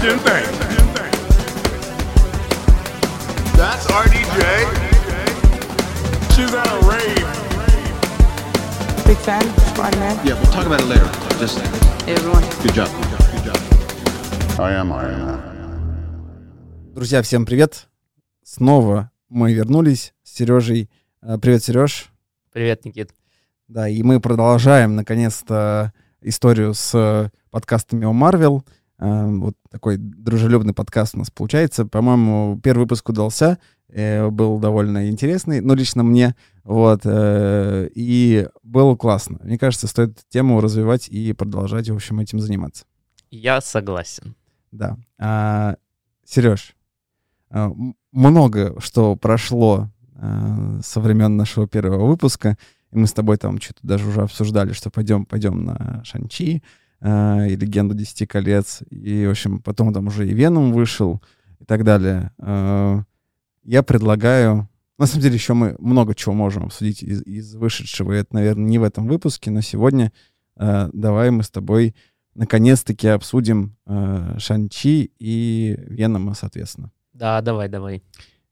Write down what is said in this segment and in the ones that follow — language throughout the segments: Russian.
Sebastian thing. That's RDJ. She's at a rave. Big fan, Spider Man. Yeah, we'll talk about it later. Just Hey everyone. good job. Good job. I am Iron Man. Друзья, всем привет! Снова мы вернулись с Сережей. Э, Привет, Сереж. Привет, Никит. Да, и мы продолжаем, наконец-то, историю с э, подкастами о Марвел. Э, Вот такой дружелюбный подкаст у нас получается. По-моему, первый выпуск удался, э, был довольно интересный, ну, лично мне. Вот, э, и было классно. Мне кажется, стоит тему развивать и продолжать, в общем, этим заниматься. Я согласен. Да. А, Сереж, м- много что прошло со времен нашего первого выпуска, и мы с тобой там что-то даже уже обсуждали, что пойдем, пойдем на Шанчи и Легенду Десяти колец, и, в общем, потом там уже и Веном вышел и так далее. А, я предлагаю... На самом деле еще мы много чего можем обсудить из, из вышедшего, и это, наверное, не в этом выпуске, но сегодня а, давай мы с тобой наконец-таки обсудим э, Шанчи и Венома, соответственно. Да, давай, давай.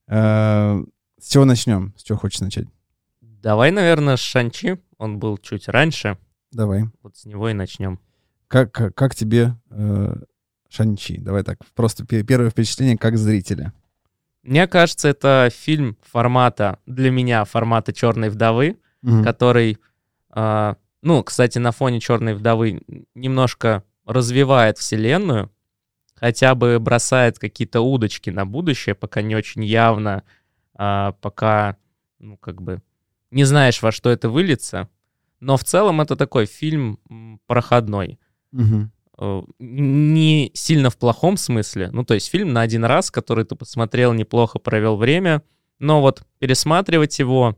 Э, с чего начнем? С чего хочешь начать? Давай, наверное, с Шанчи. Он был чуть раньше. Давай. Вот с него и начнем. Как, как, как тебе э, Шанчи? Давай так, просто пе- первое впечатление как зрителя. Мне кажется, это фильм формата, для меня, формата «Черной вдовы», Мгм. который, а, ну, кстати, на фоне «Черной вдовы» немножко развивает вселенную, хотя бы бросает какие-то удочки на будущее, пока не очень явно, а, пока, ну, как бы, не знаешь, во что это выльется. Но в целом это такой фильм проходной. Э, не сильно в плохом смысле. Ну, то есть фильм на один раз, который ты посмотрел, неплохо провел время, но вот пересматривать его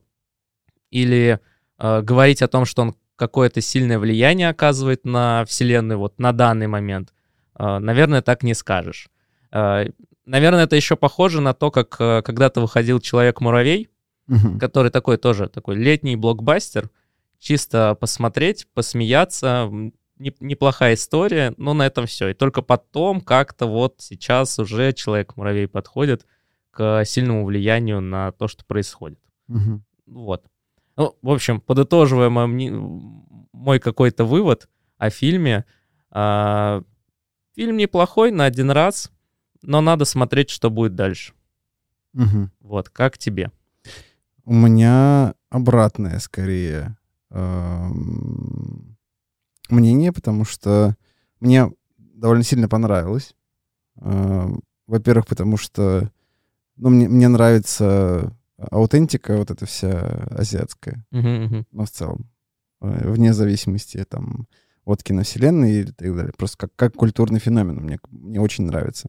или э, говорить о том, что он какое-то сильное влияние оказывает на Вселенную вот на данный момент, э, наверное, так не скажешь. Э, наверное, это еще похоже на то, как э, когда-то выходил Человек-муравей, Мгм. который такой тоже такой летний блокбастер, чисто посмотреть, посмеяться, не- неплохая история, но на этом все. И только потом как-то вот сейчас уже Человек-муравей подходит к сильному влиянию на то, что происходит. Мгм. Вот. Ну, в общем, подытоживая мой, мой какой-то вывод о фильме, а, фильм неплохой на один раз, но надо смотреть, что будет дальше. Мгм. Вот, как тебе? У меня обратное скорее эм, мнение, потому что мне довольно сильно понравилось. Эм, Во-первых, потому что ну, мне, мне нравится аутентика вот эта вся азиатская, Мгм, мгм. но в целом, э, вне зависимости там, от киновселенной и так далее. Просто как, как культурный феномен мне, мне очень нравится.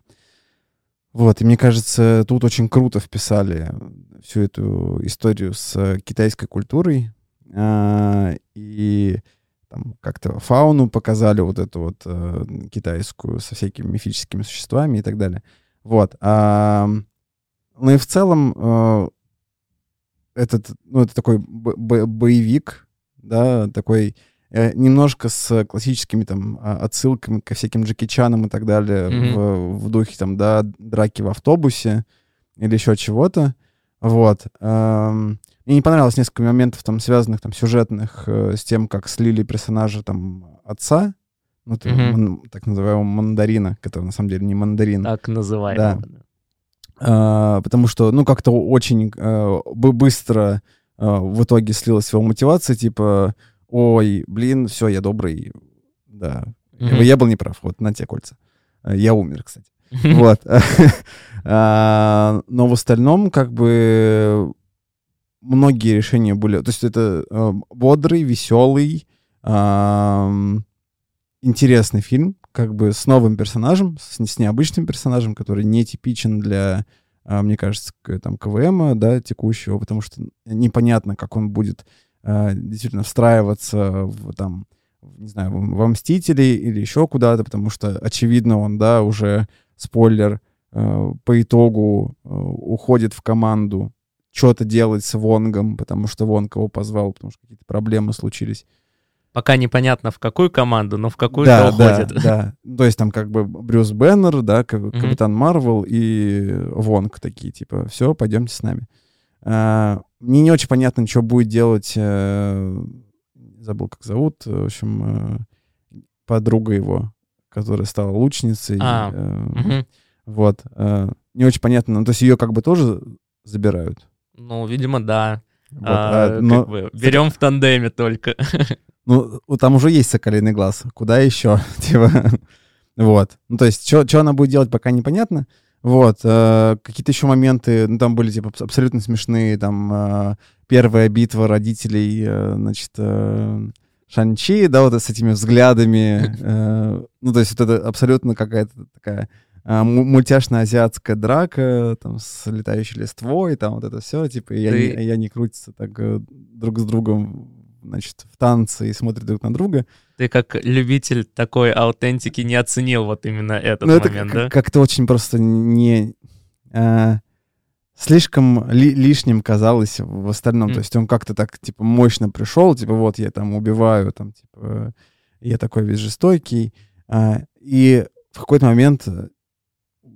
Вот, и мне кажется, тут очень круто вписали всю эту историю с э, китайской культурой. а, и там как-то фауну показали вот эту вот э, китайскую со всякими мифическими существами и так далее. Вот. а, ну и в целом э, этот, ну, это такой бо- бо- боевик, да, такой э, немножко с классическими там а, отсылками ко всяким Джеки Чанам и так далее Мгм. в, в духе там, да, драки в автобусе или еще чего-то. Вот. Эм, Мне не понравилось несколько моментов там связанных там сюжетных э, с тем, как слили персонажа там отца, ну, ман- так называемого мандарина, который на самом деле не мандарин. Так называемого. да. А, потому что, ну, как-то очень бы- быстро э, в итоге слилась его мотивация, типа, ой, блин, все, я добрый, да. Мгм. Я был неправ, вот, на те кольца. Я умер, кстати. Вот. А, Но в остальном, как бы, многие решения были... То есть это э, бодрый, веселый, интересный фильм, как бы с новым персонажем, с, не- с необычным персонажем, который не типичен для, а, мне кажется, там, КВМ, да, текущего, потому что непонятно, как он будет а, действительно встраиваться в, там, не знаю, во Мстителей или еще куда-то, потому что, очевидно, он, да, уже, спойлер, по итогу э, уходит в команду что-то делать с Вонгом, потому что Вонг его позвал, потому что какие-то проблемы случились. Пока непонятно в какую команду, но в какую-то да, да, уходит. да. То есть там как бы Брюс Беннер, да, Кап- Капитан Марвел и Вонг такие, типа, все, пойдемте с нами. А, Мне не очень понятно, что будет делать, э, забыл, как зовут, в общем, э, подруга его, которая стала лучницей. А, э, Мгм. Вот. э, Не очень понятно, ну, то есть ее как бы тоже забирают. Ну, видимо, да. Вот, А, а, как но, бы берем в тандеме только. ну, там уже есть соколиный глаз. Куда еще? типа, вот. Ну, то есть, что она будет делать, пока непонятно. Вот. э, какие-то еще моменты, ну, там были, типа, абс- абсолютно смешные. Там э, первая битва родителей, э, значит, э, Шанчи, да, вот с этими взглядами. э, ну, то есть, вот это абсолютно какая-то такая э, му- мультяшная азиатская драка, там, с летающей листвой, там, вот это все, типа, и они, Ты- и они крутятся так э, друг с другом, значит, в танце и смотрят друг на друга. Ты как любитель такой аутентики не оценил вот именно этот Ну, это момент, как- да? как-то очень просто не... э, слишком ли- лишним казалось в остальном. Мгм. То есть он как-то так, типа, мощно пришел, типа, вот я там убиваю, там, типа, я такой весь жестокий. А, и в какой-то момент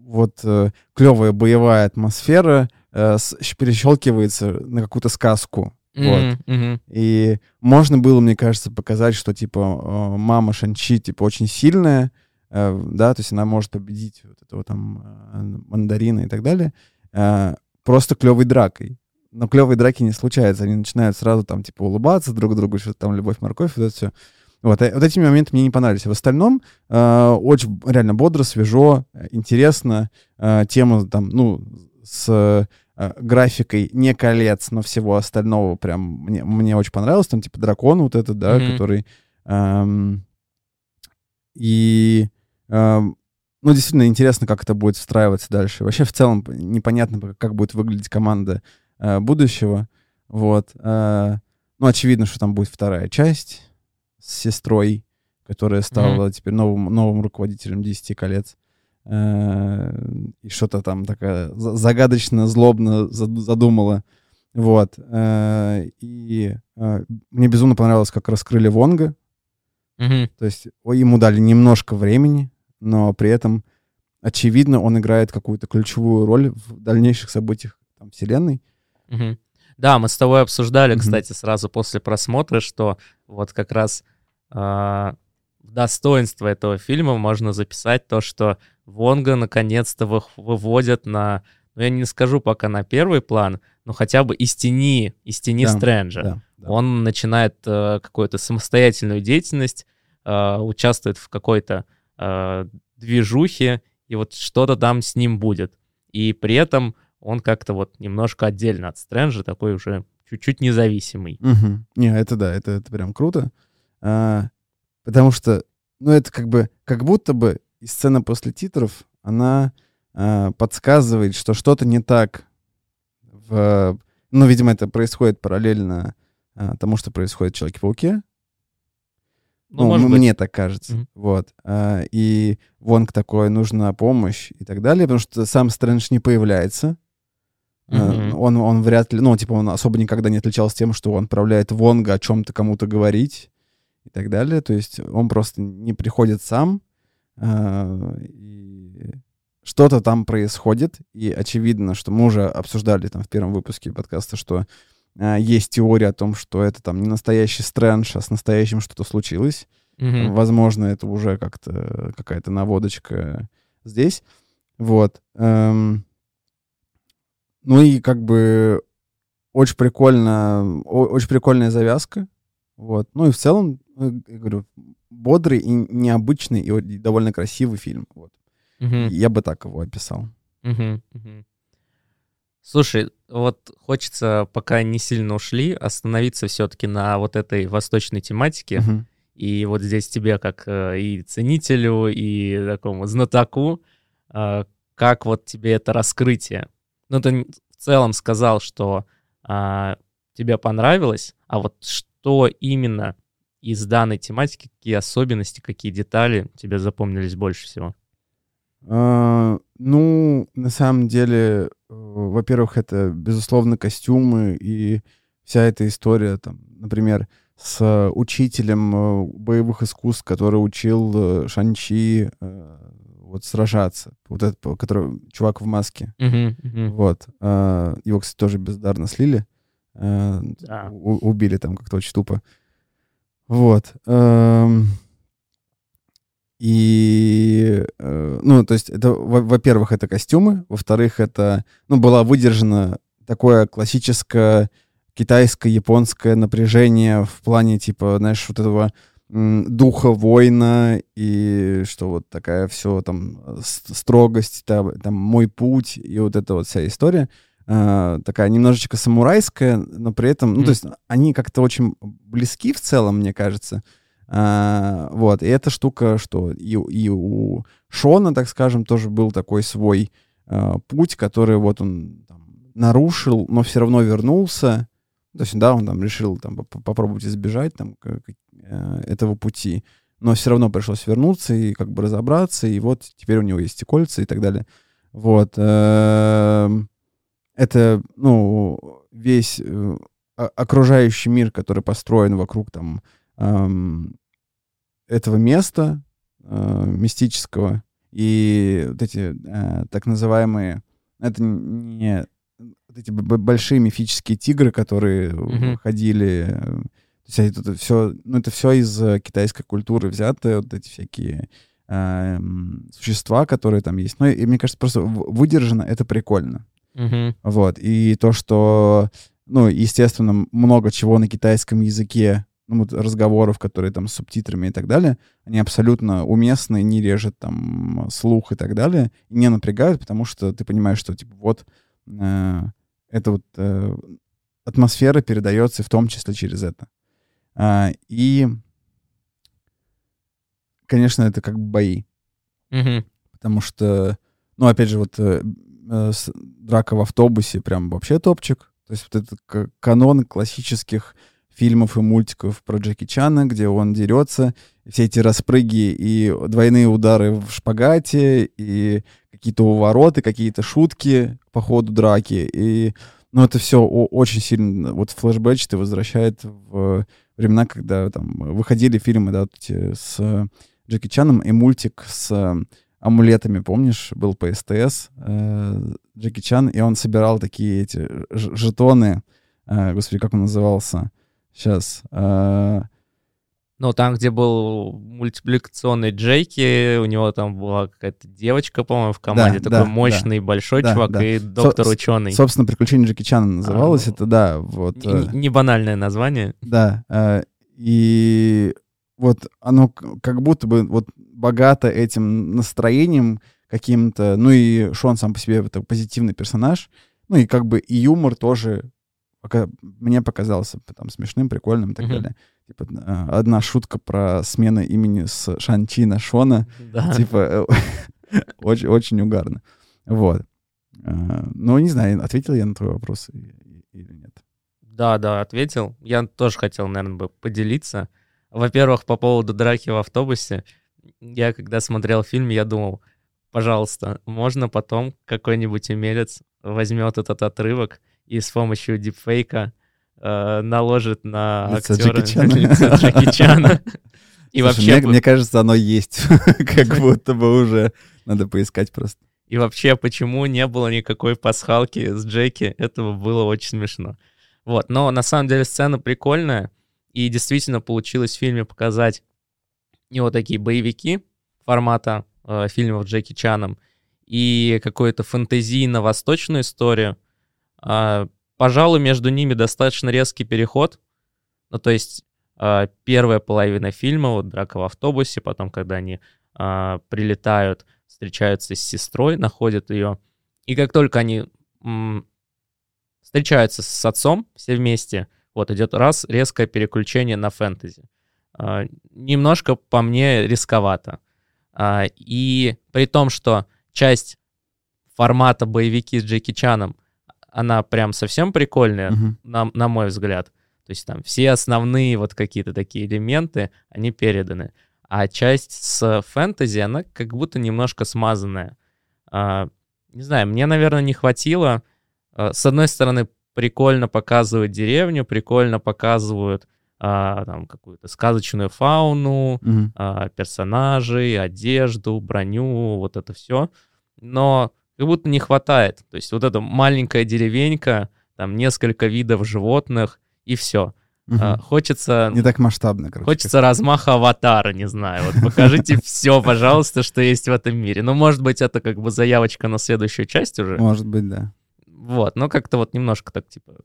э, вот клевая боевая атмосфера э, с- перещелкивается на какую-то сказку. Вот. Мгм, мгм. И можно было, мне кажется, показать, что, типа, э, мама Шанчи, типа, очень сильная, э, да, то есть она может победить вот этого там э, мандарина и так далее, э, просто клевой дракой. Но клевой драки не случается. Они начинают сразу там, типа, улыбаться друг другу, что-то там любовь, морковь, вот это все. Вот, э, вот эти моменты мне не понравились. В остальном э, очень реально бодро, свежо, интересно. Э, тема там, ну, с э, графикой не колец, но всего остального прям мне, мне очень понравилось. Там типа дракон вот этот, да, Мгм. который... эм, и... эм, ну, действительно интересно, как это будет встраиваться дальше. Вообще, в целом, непонятно, как будет выглядеть команда э, будущего. Вот. э, ну, очевидно, что там будет вторая часть с сестрой, которая стала теперь новым, новым руководителем 10 колец. Э, и что-то там такая за- загадочно, злобно зад- задумала. Вот. э, И э, мне безумно понравилось, как раскрыли Вонга. Мгм. То есть ему дали немножко времени, но при этом, очевидно, он играет какую-то ключевую роль в дальнейших событиях там, вселенной. Мгм. Да, мы с тобой обсуждали, Мгм. кстати, сразу после просмотра, что вот как раз достоинство этого фильма можно записать то, что Вонга наконец-то вы- выводят на, ну я не скажу пока на первый план, но хотя бы из тени, из тени Да, Стрэнджа. Да, да. Он начинает э, какую-то самостоятельную деятельность, э, участвует в какой-то э, движухе, и вот что-то там с ним будет. И при этом он как-то вот немножко отдельно от Стрэнджа, такой уже чуть-чуть независимый. Мгм. Не, это да, это, это прям круто. А, потому что, ну, это как бы, как будто бы и сцена после титров, она а, подсказывает, что что-то не так. В, ну, видимо, это происходит параллельно а, тому, что происходит в Человеке-пауке. Ну, Ну, может м- быть. мне так кажется. Мгм. Вот. А, и Вонг такой, нужна помощь и так далее, потому что сам Стрэндж не появляется. Мгм. Он, он вряд ли, ну, типа, он особо никогда не отличался тем, что он отправляет Вонга о чем-то кому-то говорить так далее. То есть он просто не приходит сам. а, и что-то там происходит, и очевидно, что мы уже обсуждали там в первом выпуске подкаста, что а, есть теория о том, что это там не настоящий Стрэндж, а с настоящим что-то случилось. Мгм. Возможно, это уже как-то какая-то наводочка здесь. Вот. Эм, Ну и как бы очень прикольно, о- очень прикольная завязка. Вот. Ну и в целом, э, я говорю, бодрый и необычный и довольно красивый фильм. Вот. Мгм. Я бы так его описал. Мгм, мгм. Слушай, вот хочется, пока не сильно ушли, остановиться все-таки на вот этой восточной тематике. Мгм. И вот здесь тебе, как э, и ценителю, и такому знатоку, э, как вот тебе это раскрытие? Ну, ты в целом сказал, что а, тебе понравилось, а вот что именно из данной тематики, какие особенности, какие детали тебе запомнились больше всего? А, Ну, на самом деле, э, во-первых, это, безусловно, костюмы и вся эта история, там, например, с учителем э, боевых искусств, который учил э, Шанчи вот сражаться. Вот этот, который чувак в маске. Мгм, мгм. Вот. А, Его, кстати, тоже бездарно слили. А, Да. у- Убили там как-то очень тупо. Вот. Эм, И, э, ну, то есть, это, во- во-первых, это костюмы, во-вторых, это, ну, была выдержана такое классическое китайское, японское напряжение в плане, типа, знаешь, вот этого духа воина и что вот такая все там э, строгость, там, там мой путь и вот эта вот вся история э, такая немножечко самурайская, но при этом, ну, Мгм. то есть они как-то очень близки в целом, мне кажется. А, вот, и эта штука, что и, и у Шона, так скажем, тоже был такой свой э, путь, который вот он там, нарушил, но все равно вернулся. То есть, да, он там решил там, поп- попробовать избежать там, э, этого пути, но все равно пришлось вернуться и как бы разобраться, и вот теперь у него есть и кольца и так далее. Вот. эм, Это, ну, весь э, окружающий мир, который построен вокруг там эм, этого места э, мистического, и вот эти э, так называемые, это не вот эти большие мифические тигры, которые Мгм. ходили, э, то есть это все, ну это все из китайской культуры взято, вот эти всякие э, м, существа, которые там есть. Ну и мне кажется, просто выдержано это прикольно. Мгм. Вот. И то, что, ну, естественно, много чего на китайском языке, ну, вот разговоров, которые там с субтитрами и так далее, они абсолютно уместны, не режет там слух и так далее, и не напрягают, потому что ты понимаешь, что, типа, вот э, эта вот э, атмосфера передается в том числе через это. А, и, конечно, это как бы бои. Мгм. Потому что, ну, опять же, вот э, драка в автобусе прям вообще топчик. То есть вот этот канон классических фильмов и мультиков про Джеки Чана, где он дерется, все эти распрыги и двойные удары в шпагате, и какие-то увороты, какие-то шутки по ходу драки. И, ну, это все очень сильно вот флешбэчит и возвращает в времена, когда там выходили фильмы, да, с Джеки Чаном и мультик с амулетами, помнишь, был по СТС э, Джеки Чан, и он собирал такие эти жетоны, э, господи, как он назывался? Сейчас. Ну, там, где был мультипликационный Джейки, у него там была какая-то девочка, по-моему, в команде, Да, такой да, мощный, большой Да, чувак да. и доктор ученый. собственно, «Приключения Джеки Чана» называлось А, это, да, вот. э, Не, не банальное название. Да, э, и вот оно как будто бы вот богато этим настроением каким-то, ну и Шон сам по себе это позитивный персонаж, ну и как бы и юмор тоже пока- мне показался там смешным, прикольным и так Мгм. далее. Типа э, одна шутка про смену имени с Шанчи на Шона, Да. типа э, очень, очень угарно. Вот. Э, Ну, не знаю, ответил я на твой вопрос или нет. Да, да, ответил. Я тоже хотел, наверное, бы поделиться. Во-первых, по поводу драки в автобусе. Я когда смотрел фильм, я думал, пожалуйста, можно потом какой-нибудь умелец возьмет этот отрывок и с помощью дипфейка э, наложит на Лицо актера Джеки Чана. лицо Джеки Чана. И Слушай, вообще, мне, мне кажется, оно есть. как будто бы уже надо поискать просто. И вообще, почему не было никакой пасхалки с Джеки, этого было очень смешно. Вот, но на самом деле сцена прикольная, и действительно получилось в фильме показать и вот такие боевики формата э, фильмов Джеки Чаном, и какую-то фэнтезийно-восточную историю. А, пожалуй, между ними достаточно резкий переход. Ну, то есть а, первая половина фильма, вот драка в автобусе, потом, когда они а, прилетают, встречаются с сестрой, находят ее. И как только они м, встречаются с отцом все вместе, вот идет раз резкое переключение на фэнтези. А, немножко по мне рисковато. А, и при том, что часть формата боевики с Джеки Чаном, она прям совсем прикольная, Мгм. на, на мой взгляд. То есть там все основные вот какие-то такие элементы, они переданы. А часть с фэнтези, она как будто немножко смазанная. А, не знаю, мне, наверное, не хватило. С одной стороны, прикольно показывают деревню, прикольно показывают а, там какую-то сказочную фауну, Мгм. а, персонажей, одежду, броню, вот это все. Но как будто не хватает. То есть вот эта маленькая деревенька, там несколько видов животных и все. Мгм. Хочется, Не так масштабно, короче. хочется размаха аватара, не знаю. Вот покажите все, пожалуйста, что есть в этом мире. Ну, может быть, это как бы заявочка на следующую часть уже. Может быть, да. Вот, но как-то вот немножко так, типа,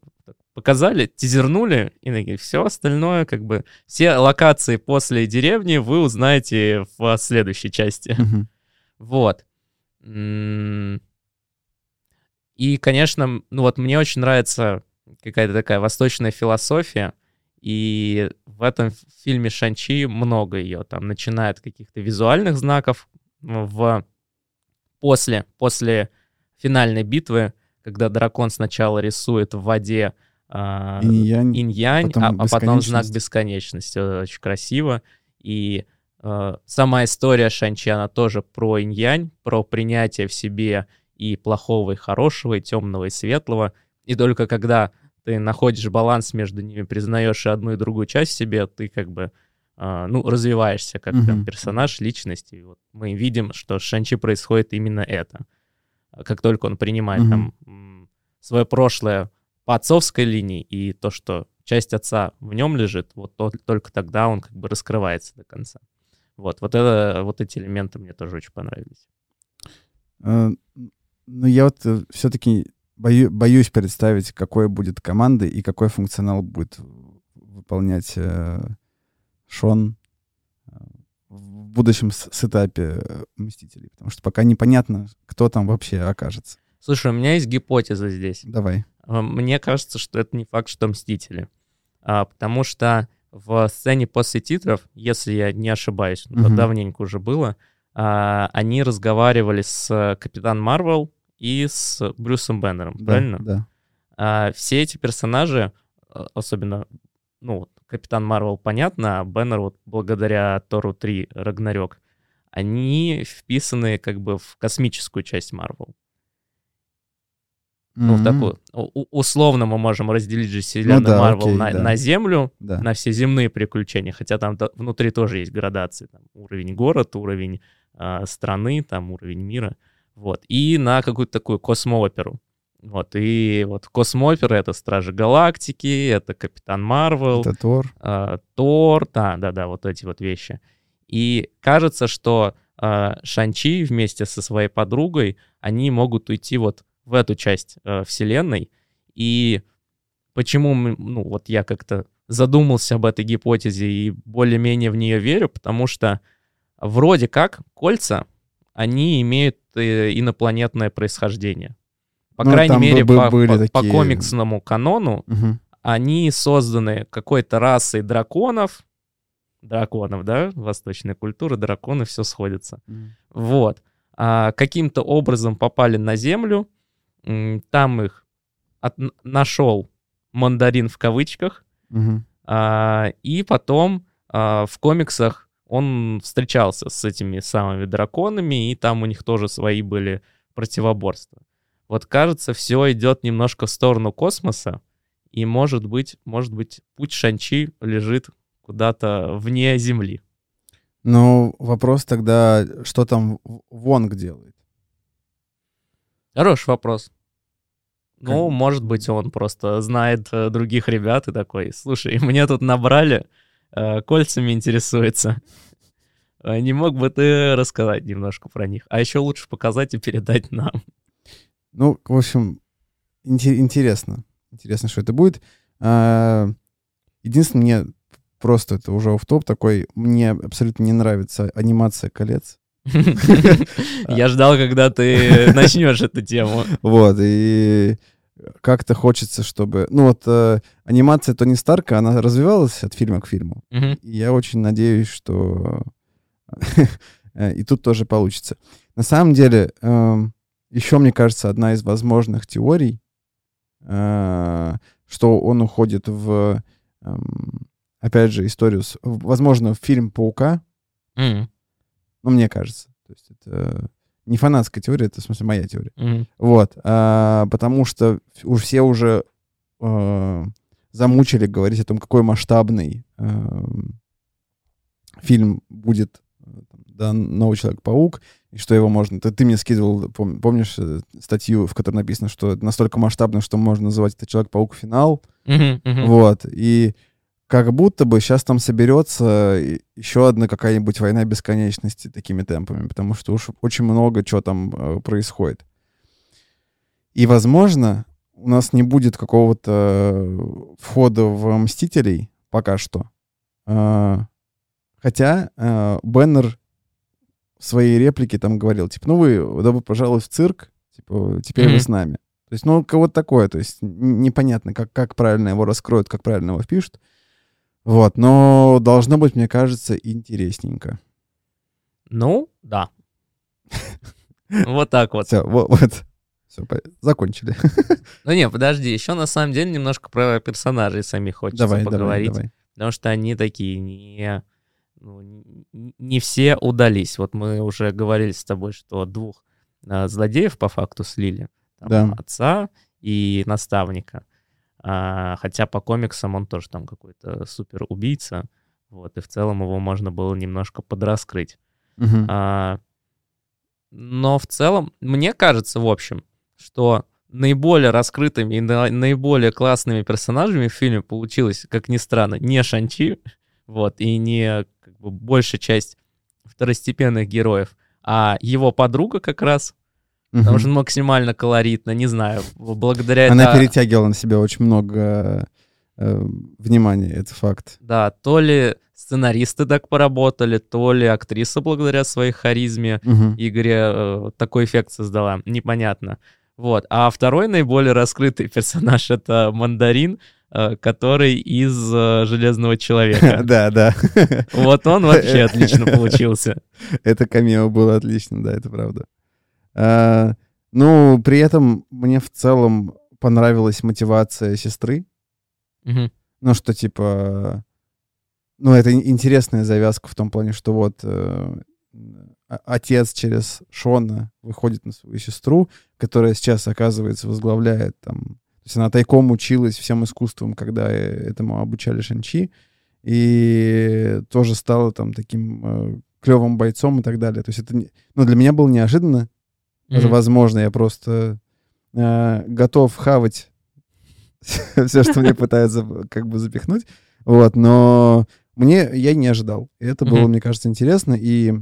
показали, тизернули, и такие, все остальное, как бы, все локации после деревни вы узнаете в следующей части. Вот. И, конечно, ну вот мне очень нравится какая-то такая восточная философия, и в этом фильме Шанчи много ее, там, начиная от каких-то визуальных знаков ну, в после, после финальной битвы, когда дракон сначала рисует в воде а, Инь-янь, инь-янь, потом а, а потом знак бесконечности. Очень красиво. И э, сама история Шанчи, она тоже про инь-янь, про принятие в себе и плохого, и хорошего, и темного, и светлого. И только когда ты находишь баланс между ними, признаешь и одну, и другую часть себе, ты как бы э, ну, развиваешься как Мгм. персонаж, личность. И вот мы видим, что с Шанчи происходит именно это. Как только он принимает Мгм. там свое прошлое по отцовской линии и то, что часть отца в нем лежит, вот то- только тогда он как бы раскрывается до конца. Вот, вот, это, вот эти элементы мне тоже очень понравились. Э, Ну, я вот все-таки боюсь представить, какой будет команда и какой функционал будет выполнять э, Шон э, в будущем сетапе э, Мстителей. Потому что пока непонятно, кто там вообще окажется. Слушай, у меня есть гипотеза здесь. Давай. А, Мне кажется, что это не факт, что Мстители. А, потому что в сцене после титров, если я не ошибаюсь, Мгм. давненько уже было, а, они разговаривали с Капитан Марвел и с Брюсом Беннером, Да, правильно? Да. А, все эти персонажи, а, особенно, ну, вот, Капитан Марвел, понятно, а Беннер вот благодаря Тору 3 Рагнарёк, они вписаны как бы в космическую часть Марвел. Ну, в Мгм. такую. У- условно мы можем разделить же вселенную Ну да, Марвел окей, на, да. на Землю, Да. на все земные приключения, хотя там то- внутри тоже есть градации. Там уровень город, уровень а, страны, там уровень мира. Вот. И на какую-то такую космооперу. Вот. И вот космоопера — это Стражи Галактики, это Капитан Марвел, Это Тор. а, Тор, да, да, да, вот эти вот вещи. И кажется, что а, Шанчи вместе со своей подругой, они могут уйти вот в эту часть а, вселенной. И почему, мы- ну, вот я как-то задумался об этой гипотезе и более-менее в нее верю, потому что вроде как кольца, они имеют э, инопланетное происхождение. По Ну, крайней мере, бы- по, по- по такие- комиксному канону Мгм. они созданы какой-то расой драконов, драконов, да, восточная культура, драконы, все сходится. Вот. А, каким-то образом попали на Землю, там их от- нашел мандарин в кавычках, Мгм. а, и потом а, в комиксах он встречался с этими самыми драконами, и там у них тоже свои были противоборства. Вот кажется, все идет немножко в сторону космоса, и может быть, может быть, путь Шанчи лежит куда-то вне Земли. Ну, вопрос тогда, что там Вонг делает? Хороший вопрос. Ну, Как- может быть, он просто знает э, других ребят и такой, слушай, мне тут набрали, э, кольцами интересуется. Э, Не мог бы ты рассказать немножко про них? А еще лучше показать и передать нам. Ну, в общем, инте- интересно. Интересно, что это будет. А, Единственное, мне просто это уже в топ такой, мне абсолютно не нравится анимация колец. Я ждал, когда ты начнешь эту тему. Вот, и как-то хочется, чтобы... Ну вот э, анимация Тони Старка, она развивалась от фильма к фильму. Мгм. И я очень надеюсь, что э, и тут тоже получится. На самом деле, эм, еще, мне кажется, одна из возможных теорий, э, что он уходит в, эм, опять же, историю, с, возможно, в фильм «Паука», М, ну, мне кажется. То есть это не фанатская теория, это, в смысле, моя теория. м, Вот, а, потому что все уже э, замучили говорить о том, какой масштабный эм, фильм будет э, там, да, «Новый Человек-паук», и что его можно... Ты, ты мне скидывал, пом- помнишь, э, статью, в которой написано, что настолько масштабно, что можно называть это «Человек-паук. Финал». Мгм, мгм. Вот, и как будто бы сейчас там соберется еще одна какая-нибудь война бесконечности такими темпами, потому что уж очень много чего там э, происходит. И, возможно, у нас не будет какого-то входа в «Мстителей» пока что. А, Хотя э, Беннер в своей реплике там говорил, типа, ну вы, добро пожаловать в цирк, типа, теперь вы Мгм. с нами. То есть, ну, кого-то такое, то есть непонятно, как, как правильно его раскроют, как правильно его впишут. Вот, но должно быть, мне кажется, интересненько. Ну, да. Вот так вот. Все, вот, вот. Все, закончили. Ну не, подожди, еще на самом деле немножко про персонажей самих хочется давай, давай, поговорить. давай. Потому что они такие не... ну, не все удались. Вот мы уже говорили с тобой, что двух а, злодеев по факту слили. Там, Да. Отца и наставника. А, хотя по комиксам он тоже там какой-то супер убийца. Вот, и в целом его можно было немножко подраскрыть. Мгм. А, но в целом, мне кажется, в общем, что наиболее раскрытыми и на- наиболее классными персонажами в фильме получилось, как ни странно, не Шанчи, вот, и не как бы, большая часть второстепенных героев, а его подруга как раз, потому Мгм. что максимально колоритно, не знаю, благодаря Она это- перетягивала на себя очень много э, внимания, это факт. Да, то ли сценаристы так поработали, то ли актриса благодаря своей харизме Мгм. Игоря э, такой эффект создала, непонятно. Вот. А второй наиболее раскрытый персонаж — это Мандарин, который из э, Железного Человека. Да, да. Вот он вообще отлично получился. Это камео было отлично, да, это правда. А, Ну, при этом мне в целом понравилась мотивация сестры. Ну, что типа... Ну, это ин- интересная завязка в том плане, что вот э, а- отец через Шона выходит на свою сестру, которая сейчас, оказывается, возглавляет там... То есть она тайком училась всем искусствам, когда э, этому обучали Шанчи, и тоже стала там таким клевым бойцом и так далее. То есть это... не- Ну, для меня было неожиданно, даже Мгм. возможно, я просто э, готов хавать все, что мне пытаются как бы запихнуть. Вот, но мне я не ожидал. И это было, мне кажется, интересно. И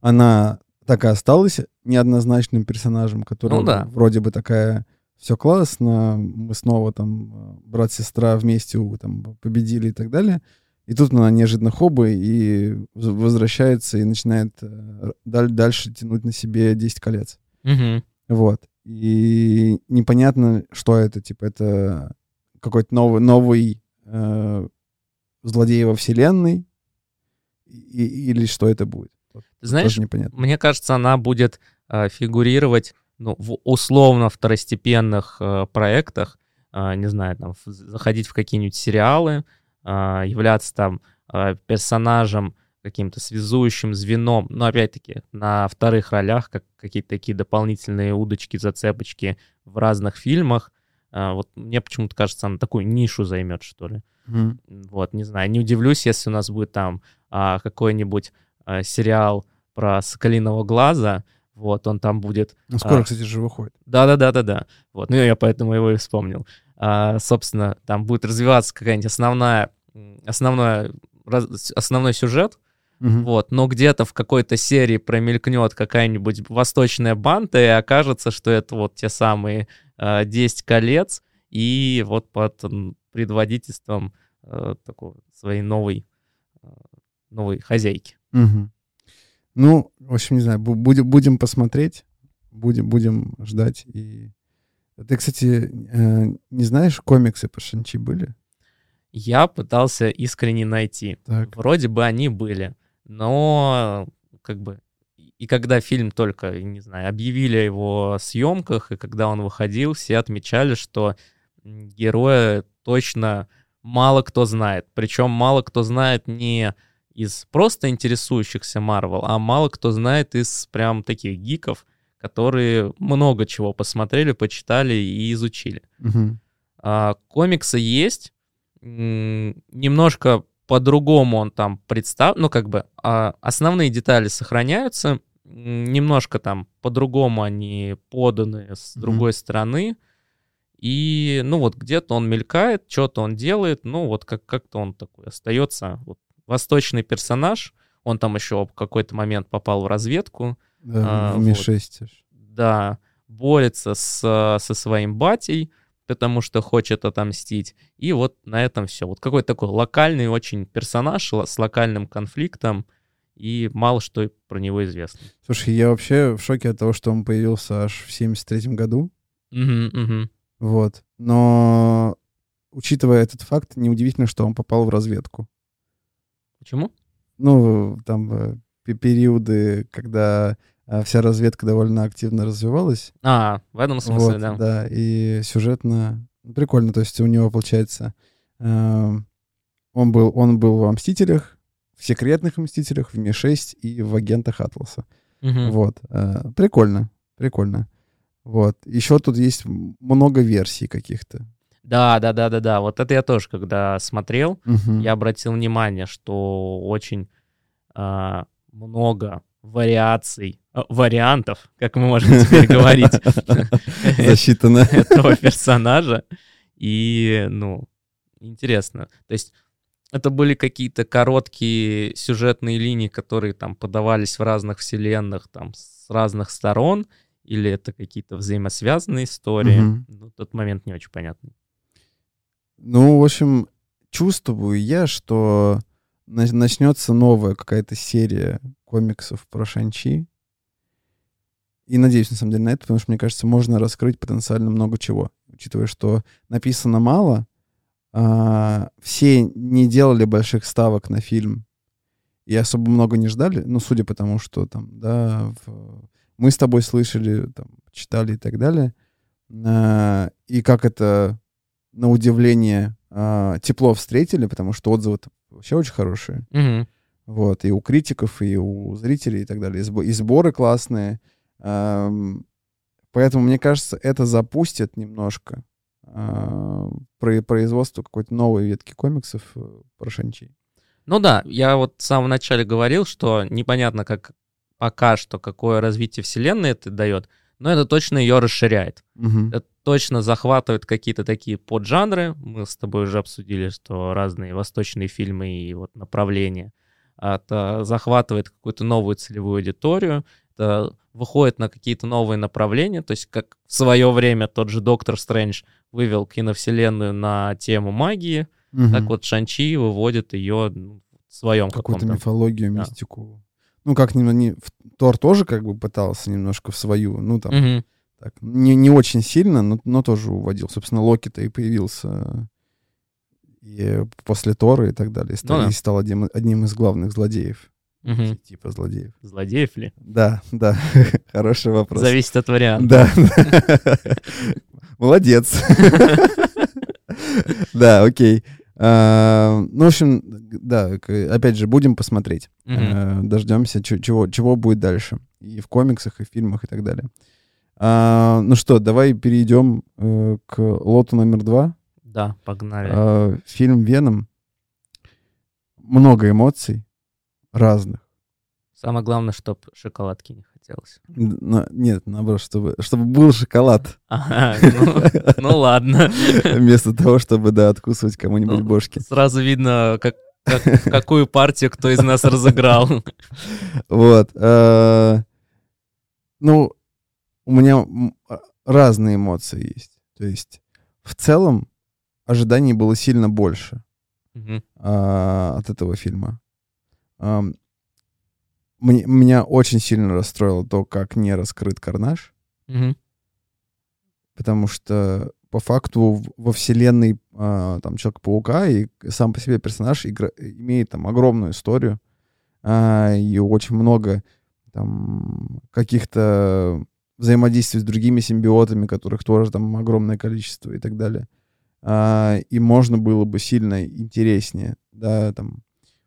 она так и осталась неоднозначным персонажем, который Ну да. вроде бы такая все классно, мы снова там э, брат-сестра вместе там победили и так далее. И тут она неожиданно хобы и возвращается и начинает э, даль- дальше тянуть на себе 10 колец. Мгм. Вот. И непонятно, что это. Типа, это какой-то новый, новый э, злодей во вселенной и- или что это будет. Ты знаешь, Тоже непонятно. мне кажется, она будет э, фигурировать ну, в условно второстепенных э, проектах, э, не знаю, там, в- заходить в какие-нибудь сериалы, э, являться там э, персонажем, каким-то связующим звеном, но опять-таки на вторых ролях, как какие-то такие дополнительные удочки, зацепочки в разных фильмах. Э, вот мне почему-то кажется, она такую нишу займет, что ли. Мгм. Вот, не знаю, не удивлюсь, если у нас будет там а, какой-нибудь а, сериал про Соколиного глаза, вот, он там будет... Ну, скоро, А. кстати, же выходит. Да-да-да-да-да. Вот, ну я поэтому его и вспомнил. А, собственно, там будет развиваться какая-нибудь основная, основная, раз- основной сюжет, Мгм. вот, но где-то в какой-то серии промелькнет какая-нибудь восточная банда, и окажется, что это вот те самые э, 10 колец, и вот под предводительством э, такой своей новой, э, новой хозяйки. Мгм. Ну, в общем, не знаю, бу- будем, будем посмотреть, будем, будем ждать. И... Ты, кстати, э, не знаешь, комиксы по Шанчи были? Я пытался искренне найти. Так. Вроде бы они были, но как бы и когда фильм только, не знаю, объявили о его съемках, и когда он выходил, все отмечали, что героя точно мало кто знает. Причем мало кто знает не из просто интересующихся Марвел, а мало кто знает из прям таких гиков, которые много чего посмотрели, почитали и изучили. Мгм. А, комиксы есть, немножко по-другому он там представлен, ну, как бы а, основные детали сохраняются, немножко там по-другому они поданы с другой стороны, и, ну, вот где-то он мелькает, что-то он делает, ну, вот как- как-то он такой остается, вот, восточный персонаж, он там еще в какой-то момент попал в разведку, Да, А, в Ми-6. аж. да, борется с, со своим батей, потому что хочет отомстить. И вот на этом все. Вот какой-то такой локальный очень персонаж с локальным конфликтом, и мало что про него известно. Слушай, я вообще в шоке от того, что он появился аж в 73 году. Мгм, мгм. Вот. Но, учитывая этот факт, неудивительно, что он попал в разведку. Почему? Ну, там э, пе- периоды, когда э, вся разведка довольно активно развивалась. А, в этом смысле, Вот, да. и сюжетно прикольно. То есть у него, получается, э, он, был, он был во «Мстителях», в «Секретных Мстителях», в «Ми-6» и в «Агентах Атласа». Мгм. Вот. э, Прикольно, прикольно. Вот. Еще тут есть много версий каких-то. Да, да, да, да, да. Вот это я тоже, когда смотрел, Мгм. я обратил внимание, что очень а, много вариаций, а, вариантов, как мы можем теперь говорить, Засчитано. этого персонажа. И, ну, интересно. То есть это были какие-то короткие сюжетные линии, которые там подавались в разных вселенных, там, с разных сторон, или это какие-то взаимосвязанные истории. Мгм. Ну, тот момент не очень понятный. Ну, в общем, чувствую я, что на- начнется новая какая-то серия комиксов про Шанчи. И надеюсь, на самом деле, на это, потому что, мне кажется, можно раскрыть потенциально много чего. Учитывая, что написано мало, а, все не делали больших ставок на фильм и особо много не ждали, ну, судя по тому, что там, да, в- мы с тобой слышали, там, читали и так далее. А, и как это на удивление а, тепло встретили, потому что отзывы вообще очень хорошие. Мгм. Вот, и у критиков, и у зрителей и так далее. И, сбо- и сборы классные. Поэтому, мне кажется, это запустит немножко а, про- производство какой-то новой ветки комиксов э, про Шанчи. Ну да, я вот в самом начале говорил, что непонятно, как пока что, какое развитие вселенной это дает, но это точно ее расширяет. Мгм. Это точно захватывает какие-то такие поджанры. Мы с тобой уже обсудили, что разные восточные фильмы и вот направления. Это захватывает какую-то новую целевую аудиторию. Это выходит на какие-то новые направления. То есть как в свое время тот же Доктор Стрэндж вывел киновселенную на тему магии, Мгм. так вот Шанчи выводит ее ну, в своем Какую-то каком-то. мифологию, Да. мистику. Ну, как не, не- Тор тоже как бы пытался немножко в свою, ну, там, Мгм. Так, не, не очень сильно, но, но тоже уводил. Собственно, Локи-то и появился и после Тора и так далее. И стал, Ну да. и стал одним, одним из главных злодеев. Мгм. Типа злодеев. Злодеев ли? Да, да, хороший вопрос. Зависит от варианта. Да. Молодец. Да, окей. А, Ну, в общем, да, опять же, будем посмотреть. Э, Дождемся, чего будет дальше. И в комиксах, и в фильмах, и так далее. А, Ну что, давай перейдем э, к лоту номер два. Да, погнали. А, Фильм «Веном». Много эмоций разных. Самое главное, чтобы шоколадки не хотелось. На- Нет, наоборот, чтобы, чтобы был шоколад. Ага, ну, ну ладно. Вместо того, чтобы, да, откусывать кому-нибудь Ну, бошки. Сразу видно, как, как- какую партию кто из нас разыграл. Вот. э, Ну, у меня а, разные эмоции есть. То есть, в целом, ожиданий было сильно больше Мгм. а, от этого фильма. Ам, мне- Меня очень сильно расстроило то, как не раскрыт Карнаж, Мгм. потому что по факту во вселенной а, там Человека-паука и сам по себе персонаж игра- имеет там огромную историю а, и очень много там каких-то взаимодействий с другими симбиотами, которых тоже там огромное количество и так далее. А, и можно было бы сильно интереснее, да, там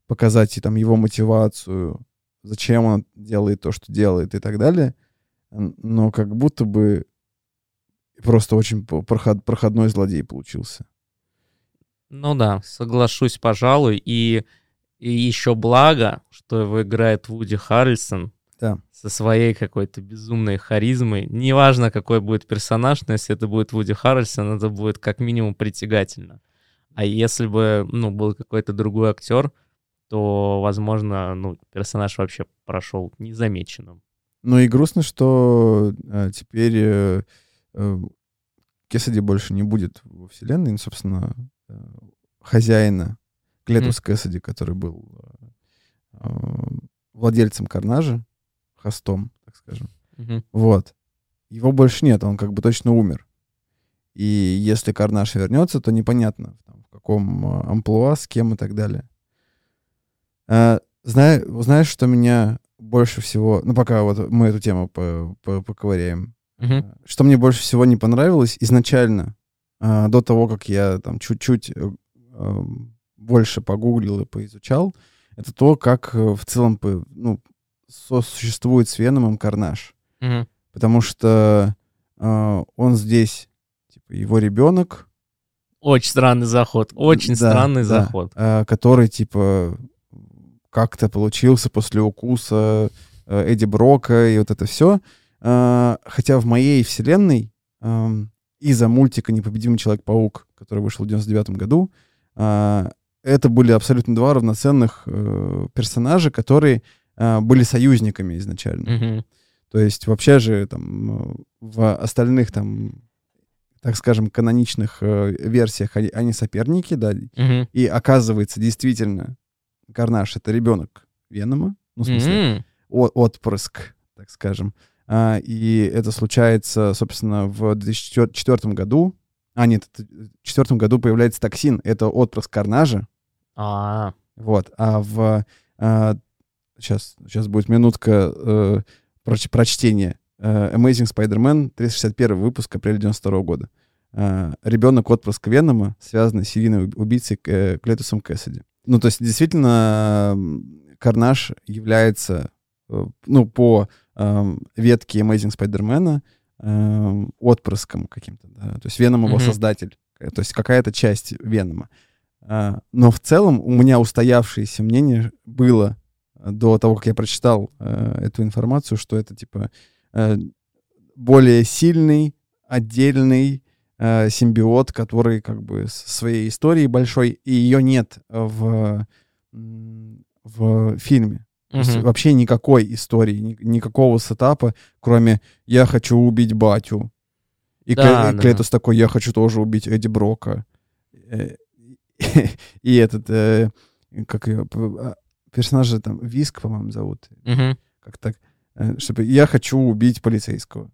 показать и там его мотивацию, зачем он делает то, что делает и так далее. Но как будто бы просто очень проход- проходной злодей получился. Ну да, соглашусь, пожалуй. И, и еще благо, что его играет Вуди Харрельсон. Да. Со своей какой-то безумной харизмой. Неважно, какой будет персонаж, но если это будет Вуди Харрельсон, это будет как минимум притягательно. А если бы, ну, был какой-то другой актер, то, возможно, ну, персонаж вообще прошел незамеченным. Ну и грустно, что э, теперь э, э, Кесади больше не будет во вселенной. Ну, собственно, э, хозяина Клетус Кэссиди, который был э, э, владельцем Карнажа, хостом, так скажем. Мгм. Вот. Его больше нет, он как бы точно умер. И если Карнаж вернется, то непонятно, там, в каком э, амплуа, с кем и так далее. А, зна- знаешь, что меня больше всего... Ну, пока вот мы эту тему по- по- поковыряем. А, Что мне больше всего не понравилось изначально, а, до того, как я там чуть-чуть эм, больше погуглил и поизучал, это то, как э, в целом ну, сосуществует с Веномом Карнаж. Мгм. Потому что э, он здесь, типа, его ребенок, Очень странный заход. Очень да, странный да, заход. э, который, типа, как-то получился после укуса э, Эдди Брока и вот это все. хотя в моей вселенной эм, из-за мультика «Непобедимый Человек-паук», который вышел в 99 году, э, это были абсолютно два равноценных э, персонажа, которые э, были союзниками изначально. Мгм. То есть вообще же там в остальных там, так скажем, каноничных э, версиях они, они соперники, да, Мгм. и оказывается действительно Карнаж — это ребенок Венома, ну, в смысле, М. о- отпрыск, так скажем. А, и это случается, собственно, в 2004 году. А, нет, в 2004 году появляется токсин. Это отпрыск Карнажа. А, Вот. А в... сейчас, сейчас будет минутка э, проч- прочтения. Э, Amazing Spider-Man, 361 выпуск, апреля 92 года. Э, ребенок отпрыск Венома, связанный с серийным убийцей э, Клетусом Кэссиди. Ну, то есть, действительно, Карнаж является, э, ну, по эм, ветке Amazing Spider-Man эм, отпрыском каким-то, да. То есть Веном его Мгм. создатель. Э, То есть какая-то часть Венома. А, Но в целом у меня устоявшееся мнение было э, до того, как я прочитал э, эту информацию, что это типа э, более сильный, отдельный э, симбиот, который как бы с своей историей большой, и ее нет в, в фильме. Есть мгм. вообще никакой истории, ни- никакого сетапа, кроме «я хочу убить батю». И Да, Кле- да. Клетус такой «я хочу тоже убить Эдди Брока». Э, И этот, э, как ее, а, персонажа там, Виск, по-моему, зовут. Мгм. Как так? Э, Чтобы «я хочу убить полицейского».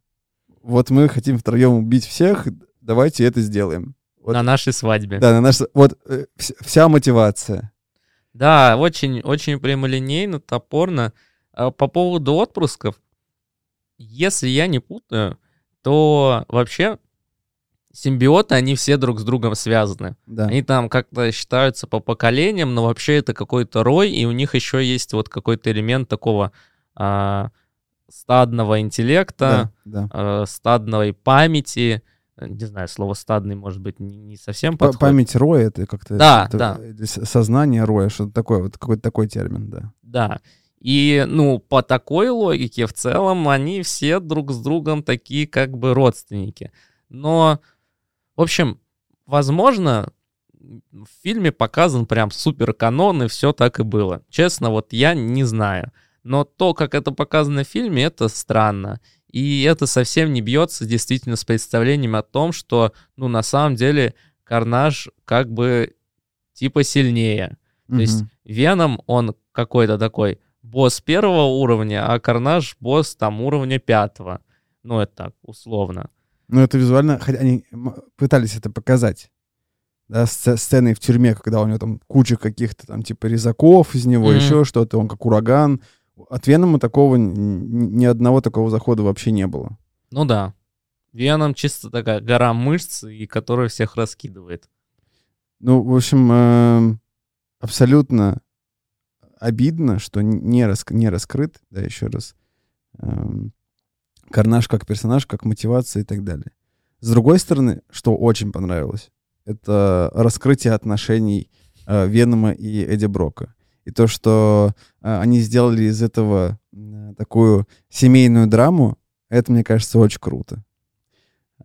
Вот мы хотим втроем убить всех, давайте это сделаем. Вот. На нашей свадьбе. Да, на наш, вот э, вс- вся мотивация. Да, очень, очень прямолинейно, топорно. А По поводу отпусков, если я не путаю, то вообще симбиоты, они все друг с другом связаны. Да. Они там как-то считаются по поколениям, но вообще это какой-то рой, и у них еще есть вот какой-то элемент такого а, стадного интеллекта, Да, да. а, стадной памяти. Не знаю, слово стадный, может быть, не, не совсем П- подходит. Память Роя это как-то Да, это, да. сознание Роя, что-то такое, вот какой-то такой термин, да. Да. И, ну, по такой логике, в целом, они все друг с другом такие как бы родственники. Но, в общем, возможно, в фильме показан прям супер канон, и все так и было. Честно, вот я не знаю. Но то, как это показано в фильме, это странно. И это совсем не бьется действительно с представлением о том, что, ну, на самом деле, Карнаж как бы типа сильнее. То есть. Веном, он какой-то такой босс первого уровня, а Карнаж босс там уровня пятого. Ну, это так, условно. Ну, это визуально, хотя они пытались это показать. Да, сц- сцены в тюрьме, когда у него там куча каких-то там типа резаков из него, Мгм. еще что-то, он как ураган. От Венома такого, ни одного такого захода вообще не было. Ну да. Веном чисто такая гора мышц, и которая всех раскидывает. Ну, в общем, эм, абсолютно обидно, что не, рас- не раскрыт, да, еще раз, эм, Карнаж как персонаж, как мотивация и так далее. С другой стороны, что очень понравилось, это раскрытие отношений э, Венома и Эдди Брока. И то, что э, они сделали из этого э, такую семейную драму, это, мне кажется, очень круто.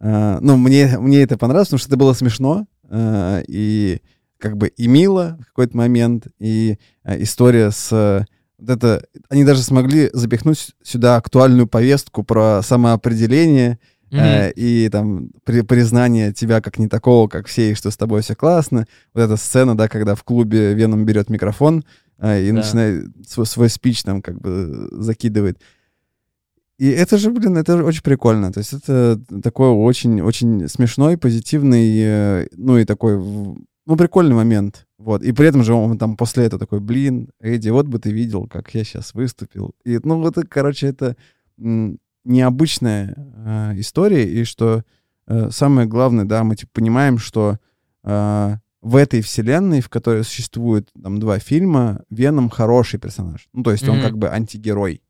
Э, ну, мне, мне это понравилось, потому что это было смешно э, и как бы и мило в какой-то момент, и э, история с... э, вот это, они даже смогли запихнуть сюда актуальную повестку про самоопределение, Мгм. Э, и там при, признание тебя как не такого, как все, и что с тобой все классно. Вот эта сцена, да, когда в клубе Веном берет микрофон э, и Да. начинает свой, свой спич там как бы закидывает. И это же, блин, это же очень прикольно. То есть это такой очень-очень смешной, позитивный, э, ну и такой, ну, прикольный момент. Вот. И при этом же он там после этого такой, блин, Эдди, вот бы ты видел, как я сейчас выступил. И, ну, вот, это, короче, это необычная э, история, и что э, самое главное, да, мы типа понимаем, что э, в этой вселенной, в которой существует там два фильма, Веном хороший персонаж. Ну, то есть он Мгм. как бы антигерой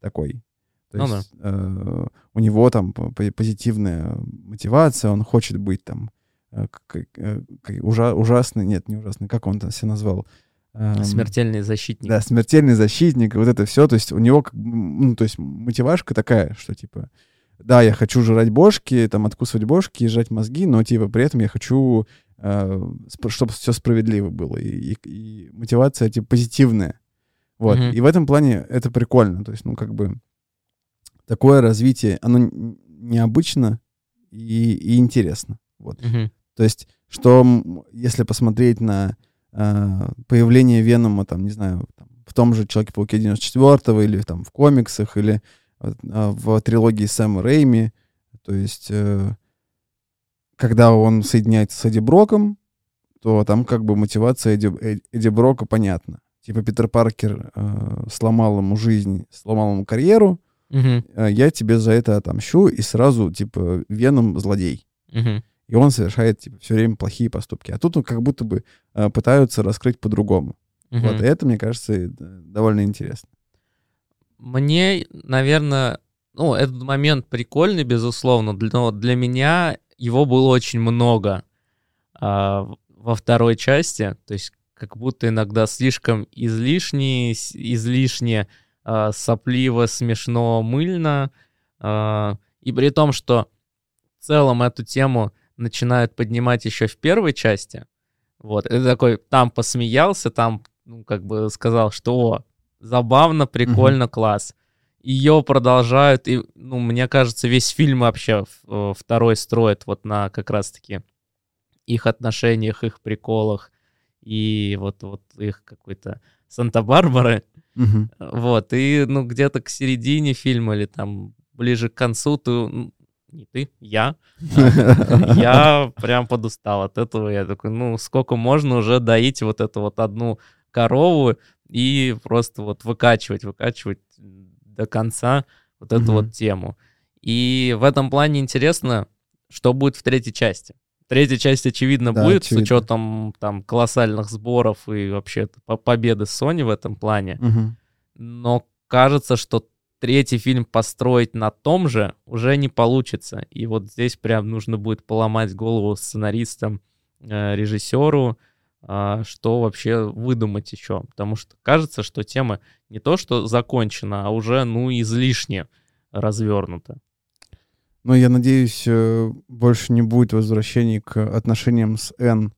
такой. То Ну да. есть э, у него там позитивная мотивация, он хочет быть там ужа- ужасный, нет, не ужасный, как он там себя назвал? Эм, Смертельный защитник. да, смертельный защитник, вот это все. То есть у него, ну, то есть мотивашка такая, что типа, да, я хочу жрать бошки, там, откусывать бошки и жрать мозги, но типа при этом я хочу, чтобы все справедливо было. И, и- и мотивация, типа, позитивная. Вот. Мгм. И в этом плане это прикольно. То есть, ну, как бы, такое развитие, оно необычно и, и интересно. Вот. Мгм. То есть, что если посмотреть на э, появление Венома, там, не знаю, там, в том же Человеке-пауке 94-го, или там в комиксах, или э, а, в трилогии Сэма Рэйми, то есть, э, когда он соединяется с Эдди Броком, то там как бы мотивация Эдди, Эд- Эдди Брока понятна. Типа Питер Паркер э, сломал ему жизнь, сломал ему карьеру, Мгм. э, я тебе за это отомщу, и сразу, типа, Веном злодей. Мгм. И он совершает типа, все время плохие поступки. А тут он как будто бы э, пытаются раскрыть по-другому. Мгм. Вот, и это, мне кажется, э, довольно интересно. Мне, наверное, ну, этот момент прикольный, безусловно, но для меня его было очень много в- во второй части, то есть как будто иногда слишком излишне, излишне а, сопливо, смешно, мыльно, а, и при том, что в целом эту тему начинают поднимать еще в первой части, вот, это такой, там посмеялся, там, ну, как бы сказал, что, о, забавно, прикольно, класс. Ее продолжают, и, ну, мне кажется, весь фильм вообще э, второй строит вот на как раз-таки их отношениях, их приколах и вот, вот их какой-то Санта-Барбары. Мгм. Вот, и, ну, где-то к середине фильма или там ближе к концу ты, не ты, я, я прям подустал от этого. Я такой, ну, сколько можно уже доить вот эту вот одну корову и просто вот выкачивать, выкачивать до конца вот эту вот тему. И в этом плане интересно, что будет в третьей части. Третья часть, очевидно, Да, будет очевидно. с учетом там колоссальных сборов и вообще по- победы Sony в этом плане. Но кажется, что третий фильм построить на том же уже не получится. И вот здесь прям нужно будет поломать голову сценаристам, э, режиссеру, а, что вообще выдумать еще. Потому что кажется, что тема не то, что закончена, а уже, ну, излишне развернута. Но я надеюсь, э, больше не будет возвращений к отношениям с Н.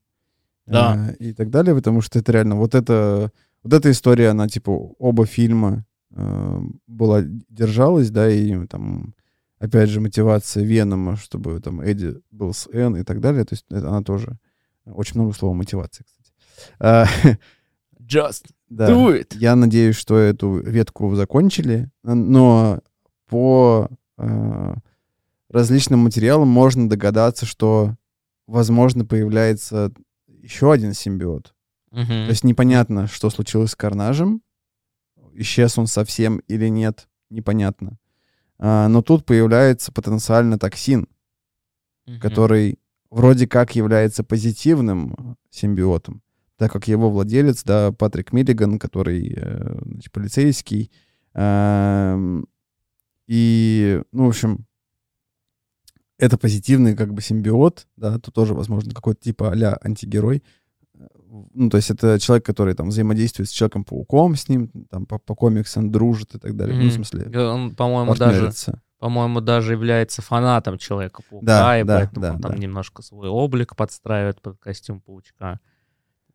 Да. э, И так далее, потому что это реально вот это вот эта история, она типа оба фильма была держалась, да, и там опять же мотивация Венома, чтобы там Эдди был с Н и так далее, то есть это она тоже очень много слова мотивации, кстати. А, Just да. do it! Я надеюсь, что эту ветку закончили, но по э, различным материалам можно догадаться, что, возможно, появляется еще один симбиот. Мгм. То есть непонятно, что случилось с Карнажем, исчез он совсем или нет, непонятно. А, но тут появляется потенциально токсин, Мгм. который вроде как является позитивным э, симбиотом, так как его владелец, да, Патрик Миллиган, который э, значит, полицейский, эм, и, ну, в общем, это позитивный как бы симбиот, да, то тоже, возможно, какой-то типа а антигерой. Ну, то есть это человек, который там взаимодействует с Человеком-пауком, с ним там по, по комиксам дружит и так далее. Ну, в смысле, Он, по-моему, даже, по-моему, даже является фанатом Человека-паука, Да, и да, поэтому да, он там да. немножко свой облик подстраивает под костюм паучка.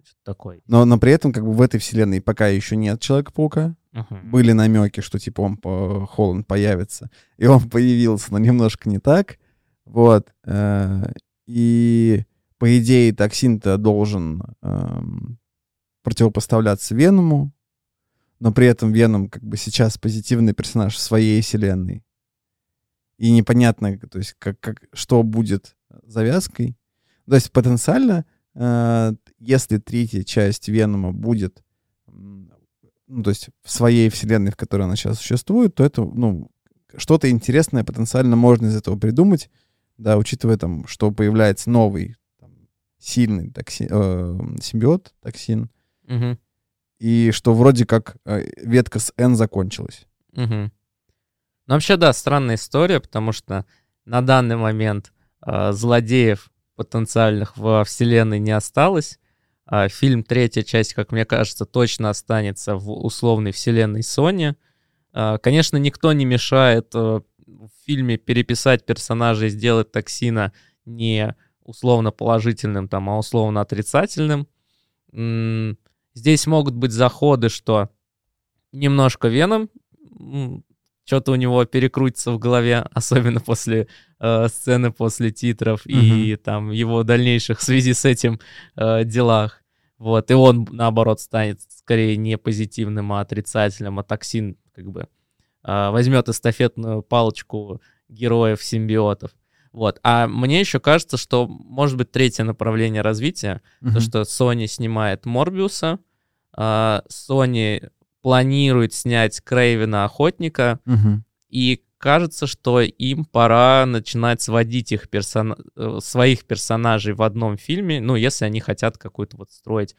Что-то такое. Но, но при этом как бы в этой вселенной пока еще нет Человека-паука. Мгм. Были намеки, что типа он по Холланд появится. И он появился, но немножко не так. Вот. э, И по идее токсин-то должен эм, противопоставляться Веному. Но при этом Веном как бы сейчас позитивный персонаж в своей вселенной. И непонятно, то есть как, как, что будет завязкой. То есть потенциально, э, если третья часть Венома будет ну, то есть в своей вселенной, в которой она сейчас существует, то это, ну, что-то интересное потенциально можно из этого придумать, да, учитывая там, что появляется новый сильный токси- э, симбиот, токсин, Мгм. и что вроде как э, ветка с N закончилась. Мгм. Ну, вообще, да, странная история, потому что на данный момент э, злодеев потенциальных во вселенной не осталось. А фильм третья часть, как мне кажется, точно останется в условной вселенной Sony. А, конечно, никто не мешает э, в фильме переписать персонажа и сделать токсина не условно положительным, там, а условно отрицательным. Здесь могут быть заходы, что немножко Веном, что-то у него перекрутится в голове, особенно после э, сцены, после титров и там его дальнейших в связи с этим э, делах. Вот, и он, наоборот, станет скорее не позитивным, а отрицательным, а токсин как бы э, возьмет эстафетную палочку героев-симбиотов. Вот. А мне еще кажется, что может быть третье направление развития, то, что Sony снимает Морбиуса, а, Sony планирует снять Крейвена Охотника, Мгм. и кажется, что им пора начинать сводить их персона- э, своих персонажей в одном фильме, ну, если они хотят какую-то вот строить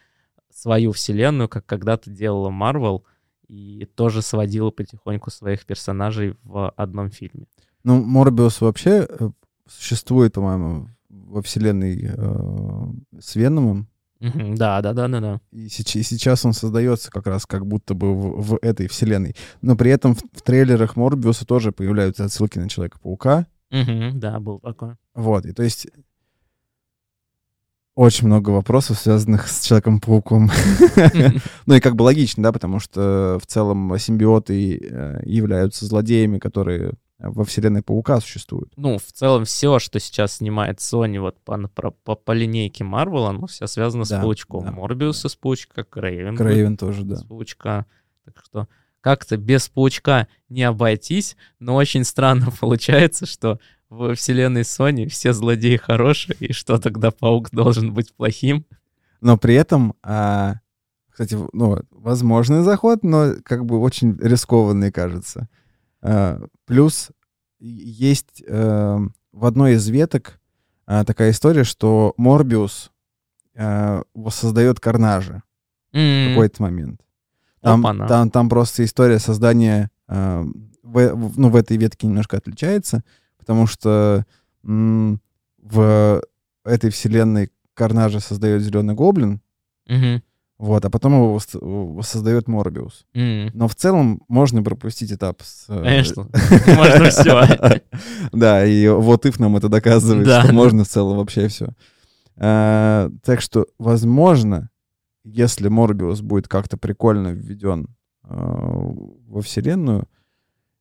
свою вселенную, как когда-то делала Marvel, и тоже сводила потихоньку своих персонажей в одном фильме. Ну, Морбиус вообще э, существует, по-моему, во вселенной э, с Веномом, Да, да, да, да, да. И сеч- и сейчас он создается как раз как будто бы в, в этой вселенной. Но при этом в, в трейлерах Морбиуса тоже появляются отсылки на Человека-паука. Да, был такой. Вот, и то есть очень много вопросов, связанных с Человеком-пауком. Ну и как бы логично, да, потому что в целом симбиоты э, являются злодеями, которые во вселенной Паука существуют. ну, в целом все, что сейчас снимает Sony вот по, по, по, по линейке Marvel, оно все связано с Да, паучком. да, Морбиуса с паучка, Крейвен. Крейвен тоже, да. с паучка. Так что как-то без паучка не обойтись, но очень странно получается, что в вселенной Sony все злодеи хорошие, и что тогда паук должен быть плохим? Но при этом, а, кстати, ну, возможный заход, но как бы очень рискованный, кажется. А, плюс есть э, в одной из веток а, такая история, что Морбиус воссоздает Карнажа в М, какой-то момент. Там, Опа-на. там, там просто история создания в, в- ну, в этой ветке немножко отличается, потому что м, в этой вселенной Карнажа создает Зеленый Гоблин, мгм, вот, а потом его воссоздает Морбиус. м. Но в целом можно пропустить этап с... э, Конечно, можно все. Да, и вот if нам это доказывает, что можно в целом вообще все. Так что, возможно, если Морбиус будет как-то прикольно введен э, во вселенную,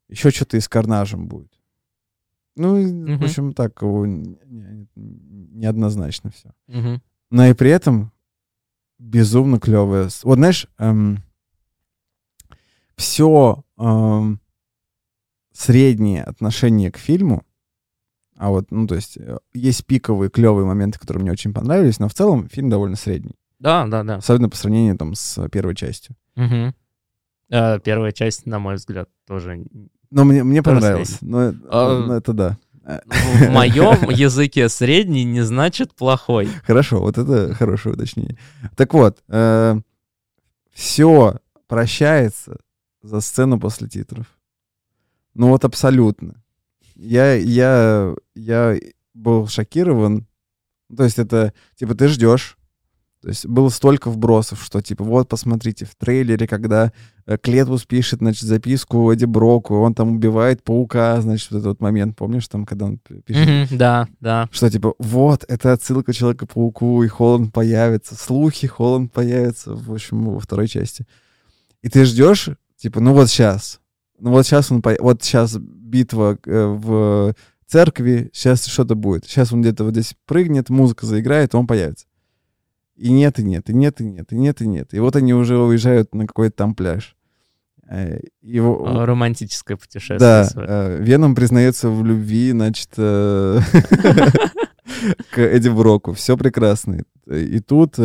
еще что-то и с Карнажем будет. Ну, в общем, так неоднозначно все. Но и при этом безумно клевая. с- Вот знаешь, все среднее отношение к фильму, а вот, ну, то есть, э, есть пиковые клевые моменты, которые мне очень понравились, но в целом фильм довольно средний. Да, да, да. Особенно по сравнению там с первой частью. Мгм. Э, Первая часть, на мой взгляд, тоже Но мне, мне понравилось. Но, э, А, ну, это да. В моем языке средний не значит плохой. Хорошо, вот это хорошее уточнение. Так вот, все прощается за сцену после титров. Ну вот абсолютно. Я, я, я был шокирован. То есть это, типа, ты ждешь. То есть было столько вбросов, что, типа, вот, посмотрите, в трейлере, когда э, Клетвус пишет, значит, записку Эдди Броку, он там убивает паука, значит, вот этот вот момент, помнишь, там, когда он пишет, Мгм, Да, да. что, типа, вот, это отсылка Человека-пауку, и Холланд появится, слухи, Холланд появится, в общем, во второй части. И ты ждешь, типа, ну вот сейчас, ну вот сейчас он, по- вот сейчас битва э, в церкви, сейчас что-то будет, сейчас он где-то вот здесь прыгнет, музыка заиграет, он появится. И нет, и нет, и нет, и нет, и нет, и нет. И вот они уже уезжают на какой-то там пляж. Во- Э, Романтическое путешествие. да, э, Веном признается в любви, значит, э, к Эдди Броку. Все прекрасно. И тут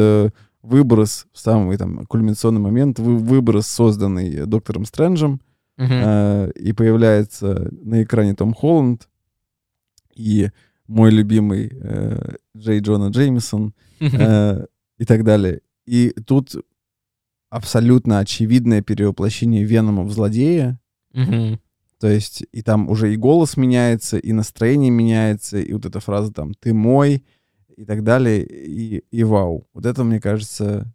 выброс, самый там кульминационный момент, вы- выброс, созданный доктором Стрэнджем, и появляется на экране Том Холланд и мой любимый Джей Джона Джеймисон и так далее. И тут абсолютно очевидное перевоплощение Венома в злодея, Мгм. то есть и там уже и голос меняется, и настроение меняется, и вот эта фраза там «ты мой» и так далее, и, и вау. Вот это, мне кажется,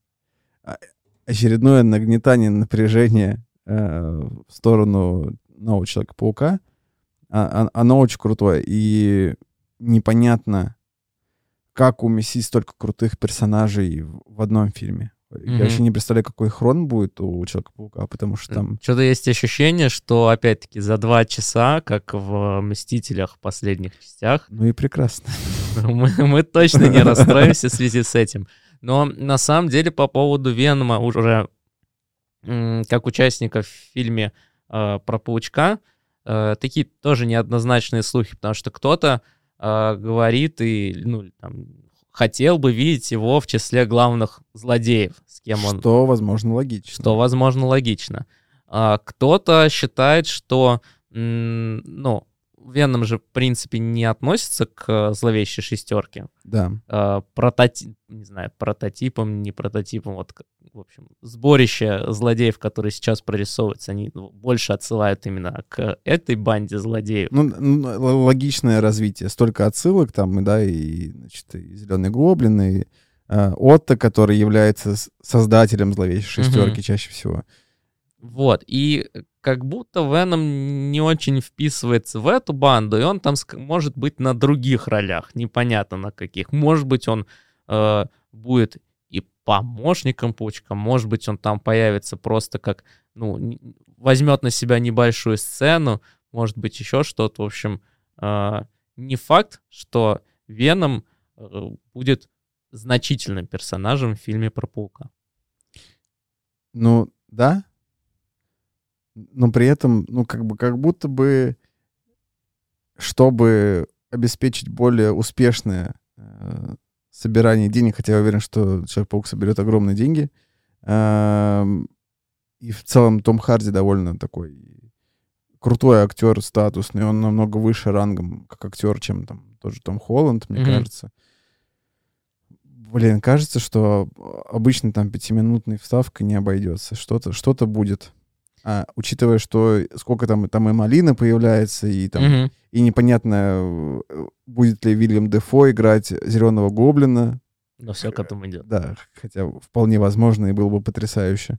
а- очередное нагнетание напряжения э, в сторону нового Человека-паука. А- а- оно очень крутое, и непонятно, как уместить столько крутых персонажей в, в одном фильме. Я Мгм. вообще не представляю, какой хрон будет у Человека-паука, потому что там... Что-то есть ощущение, что, опять-таки, за два часа, как в «Мстителях» последних частях, Ну и прекрасно. мы, мы точно не расстроимся в связи с этим. Но на самом деле по поводу Венома уже как участника в фильме э, про паучка, э, такие тоже неоднозначные слухи, потому что кто-то э, говорит и ну, там, хотел бы видеть его в числе главных злодеев, с кем он Что, возможно, логично. что, возможно, логично. А, кто-то считает, что, ну, Веном же, в принципе, не относится к э, зловещей шестерке. Да. А, прототи- не знаю, прототипом, не прототипом, вот, в общем, сборище злодеев, которые сейчас прорисовываются, они ну, больше отсылают именно к этой банде злодеев. Ну, ну, логичное развитие. Столько отсылок там, да, и, значит, и Зеленый Гоблин, и э, Отто, который является создателем зловещей шестерки чаще всего. Вот, и как будто Веном не очень вписывается в эту банду, и он там может быть на других ролях, непонятно на каких. Может быть, он э, будет и помощником Паучка, может быть, он там появится просто как, ну, возьмет на себя небольшую сцену, может быть, еще что-то. В общем, э, не факт, что Веном э, будет значительным персонажем в фильме про Паука. Ну, да. Но при этом, ну, как бы, как будто бы, чтобы обеспечить более успешное э, собирание денег, хотя я уверен, что Человек-паук соберет огромные деньги, эм, и в целом Том Харди довольно такой крутой актер, статусный, он намного выше рангом как актер, чем там тот же Том Холланд, мне Мгм. кажется. Блин, кажется, что обычно там пятиминутной вставкой не обойдется. Что-то что будет. А учитывая, что сколько там, там и Малина появляется, и там Мгм. и непонятно, э, будет ли Вильям Дефо играть Зеленого Гоблина. Но все к этому идет. Да, хотя вполне возможно и было бы потрясающе.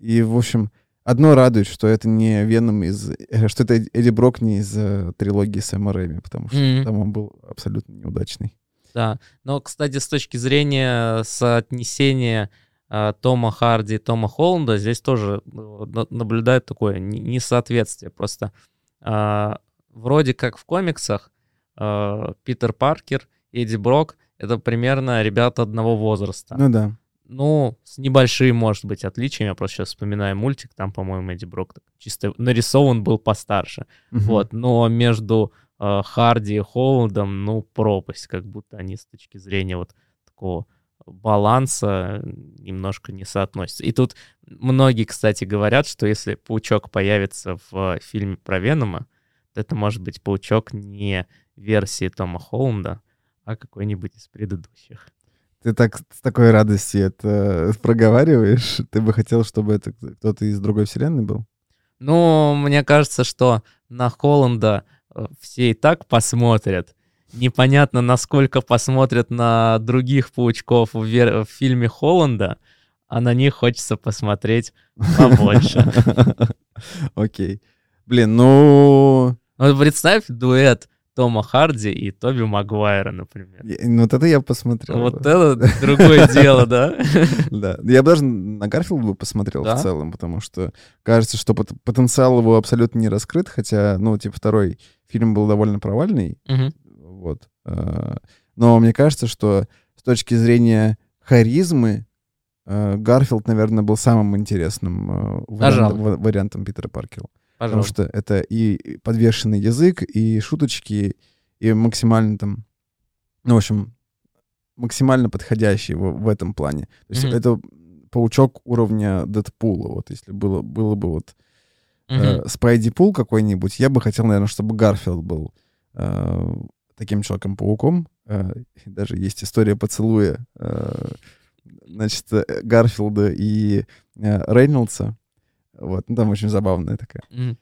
И, в общем, одно радует, что это не Веном из... э, Что это Эдди Брок не из э, трилогии Сэма Рэйми, потому что Мгм. там он был абсолютно неудачный. Да. Но, кстати, с точки зрения соотнесения Тома Харди и Тома Холланда, здесь тоже ну, на- наблюдают такое не- несоответствие. Просто а, вроде как в комиксах а, Питер Паркер Эдди Брок — это примерно ребята одного возраста. Ну да. Ну, с небольшим, может быть, отличием. Я просто сейчас вспоминаю мультик, там, по-моему, Эдди Брок чисто нарисован был постарше. Мгм. Вот, но между э, Харди и Холландом, ну, пропасть, как будто они с точки зрения вот такого баланса немножко не соотносятся. И тут многие, кстати, говорят, что если паучок появится в фильме про Венома, то это может быть паучок не версии Тома Холланда, а какой-нибудь из предыдущих. Ты так с такой радостью это проговариваешь. Ты бы хотел, чтобы это кто-то из другой вселенной был? Ну, мне кажется, что на Холланда э, все и так посмотрят. Непонятно, насколько посмотрят на других паучков в, вер- в фильме Холланда, а на них хочется посмотреть побольше. Окей. Блин, ну... Вот представь дуэт Тома Харди и Тоби Магуайра, например. ну, Вот это я посмотрел. Вот бы. это другое дело, да? Да. Я бы даже на Гарфилд бы посмотрел в целом, потому что кажется, что пот- потенциал его абсолютно не раскрыт, хотя, ну, типа, второй фильм был довольно провальный. Вот. э, Но мне кажется, что с точки зрения харизмы э, Гарфилд, наверное, был самым интересным э, вариант- вариантом Питера Паркера. Потому что это и подвешенный язык, и шуточки, и максимально там, ну, в общем, максимально подходящий в, в этом плане. То есть Мгм. это паучок уровня Дэдпула, вот если было, было бы вот Мгм. э, Spideypool какой-нибудь, я бы хотел, наверное, чтобы Гарфилд был э, таким Человеком-пауком. Э, даже есть история поцелуя, э, значит, э, Гарфилда и Рейнольдса. Вот, ну, там очень забавная такая. Мгм.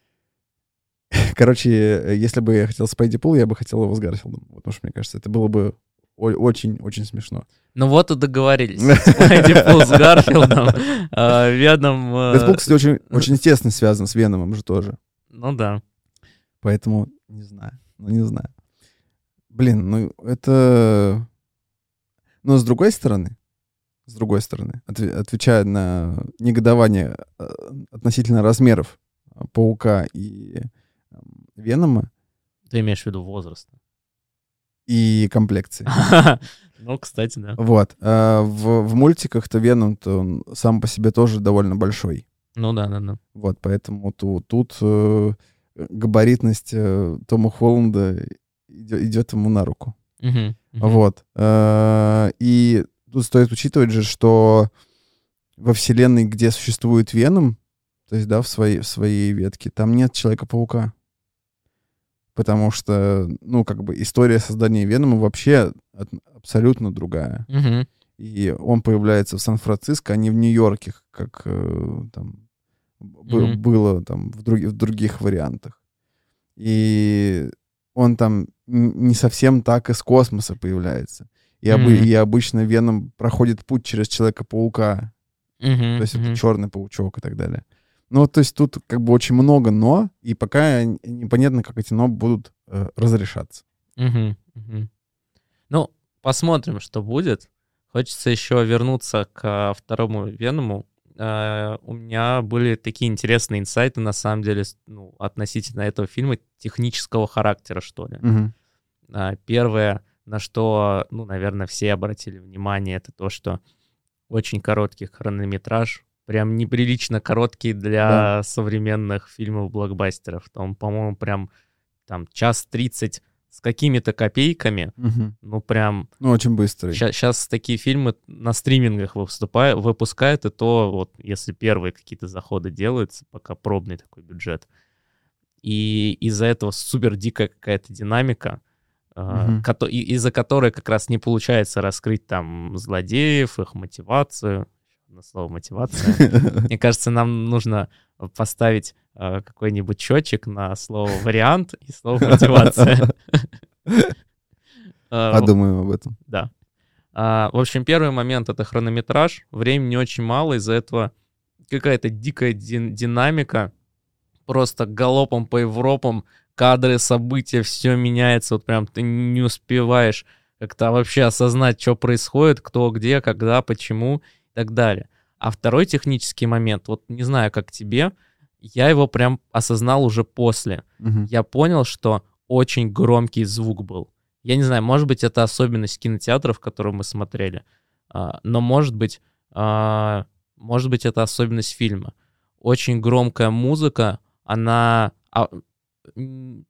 Короче, если бы я хотел Spideypool, я бы хотел его с Гарфилдом. Потому что, мне кажется, это было бы очень-очень смешно. Ну вот и договорились. Spideypool с Гарфилдом, Веном... Дэдпул, кстати, очень, очень тесно связан с Веномом же тоже. Ну да. Поэтому не знаю. Ну, не знаю. Блин, ну это... Но с другой стороны, с другой стороны, отве- отвечая на негодование э, относительно размеров э, паука и эм, Венома Ты имеешь в виду возраст. и комплекции. Ну, кстати, да. Вот. а в, в мультиках-то Веном-то он сам по себе тоже довольно большой. Ну да, да, да. Вот, поэтому ту- тут э, габаритность э, Тома Холланда идет, ему на руку. Вот. Э, И тут стоит учитывать же, что во вселенной, где существует Веном, то есть, да, в своей, в своей ветке, там нет Человека-паука. Потому что, ну, как бы история создания Венома вообще от- абсолютно другая. И он появляется в Сан-Франциско, а не в Нью-Йорке, как э, там было там в, други- в других вариантах. И он там не совсем так из космоса появляется. И, обы- Мгм. и обычно Веном проходит путь через Человека-паука. Мгм, То есть мгм. это черный паучок и так далее. Ну, то есть тут как бы очень много «но», и пока непонятно, как эти «но» будут э, разрешаться. Мгм, мгм. Ну, посмотрим, что будет. Хочется еще вернуться к а, второму Веному. А, У меня были такие интересные инсайты, на самом деле, ну, относительно этого фильма, технического характера, что ли. Мгм. А, Первое, на что, ну, наверное, все обратили внимание, это то, что очень короткий хронометраж, прям неприлично короткий для современных фильмов-блокбастеров. Там, по-моему, прям там час тридцать с какими-то копейками, Мгм. ну, прям Ну, очень быстрый. Сейчас такие фильмы на стримингах выступают, выпускают, и то вот если первые какие-то заходы делаются, пока пробный такой бюджет. И из-за этого супер дикая какая-то динамика, а, Мгм. кото- и- из-за которой как раз не получается раскрыть там злодеев, их мотивацию. На слово мотивация. Мне кажется, нам нужно поставить а, какой-нибудь счетчик на слово вариант и слово мотивация. А, Подумаем об этом. да. А, в общем, первый момент — это хронометраж. Времени очень мало, из-за этого какая-то дикая дин- динамика. Просто галопом по Европам, кадры, события, все меняется. Вот прям ты не успеваешь как-то вообще осознать, что происходит, кто, где, когда, почему и так далее. А второй технический момент, вот не знаю, как тебе, я его прям осознал уже после Мгм. я понял, что очень громкий звук был. Я не знаю, может быть, это особенность кинотеатров, которые мы смотрели, а, но может быть, а, может быть, это особенность фильма. Очень громкая музыка, она а, ну,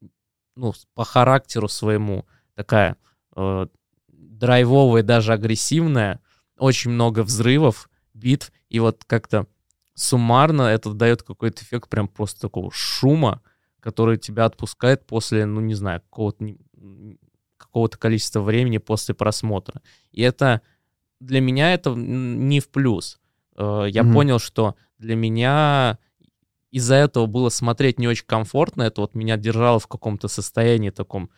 по характеру своему такая э, драйвовая, даже агрессивная, очень много взрывов, битв, и вот как-то суммарно это дает какой-то эффект прям просто такого шума, который тебя отпускает после, ну, не знаю, какого-то, какого-то количества времени после просмотра. И это для меня это не в плюс. Э, Я Мгм. понял, что для меня из-за этого было смотреть не очень комфортно. Это вот меня держало в каком-то состоянии таком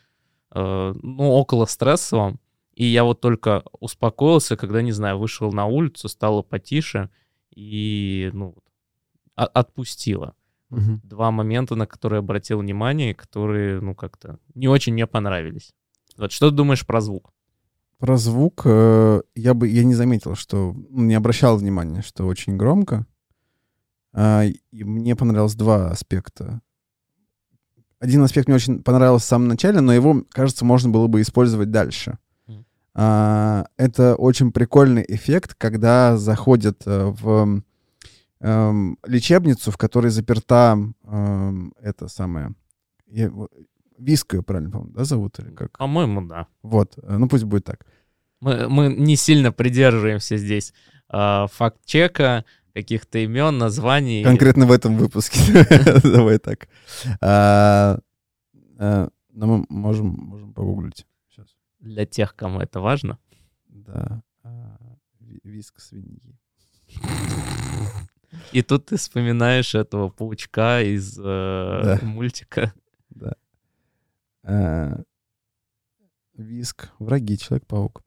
э, ну, около стрессовом. И я вот только успокоился, когда, не знаю, вышел на улицу, стало потише и, ну, о- отпустило. Мгм. Два момента, на которые обратил внимание, которые, ну, как-то не очень мне понравились. Вот что ты думаешь про звук? Про звук э, я бы я не заметил, что ну, не обращал внимания, что очень громко. А, и мне понравилось два аспекта. Один аспект мне очень понравился в самом начале, но его, кажется, можно было бы использовать дальше. А, это очень прикольный эффект, когда заходят э, в эм, лечебницу, в которой заперта эм, это самое я Виска, правильно, по-моему, да, зовут или как? По-моему, да. Вот, э, ну пусть будет так. Мы, мы не сильно придерживаемся здесь а, факт-чека, каких-то имен, названий. Конкретно в этом выпуске. Давай так. А, а, Но мы можем можем погуглить. Для тех, кому это важно. Да. а, ви- Виск свиньи. И тут ты вспоминаешь этого паучка из э, Да. мультика. Да. А, Виск. Враги. Человек-паук.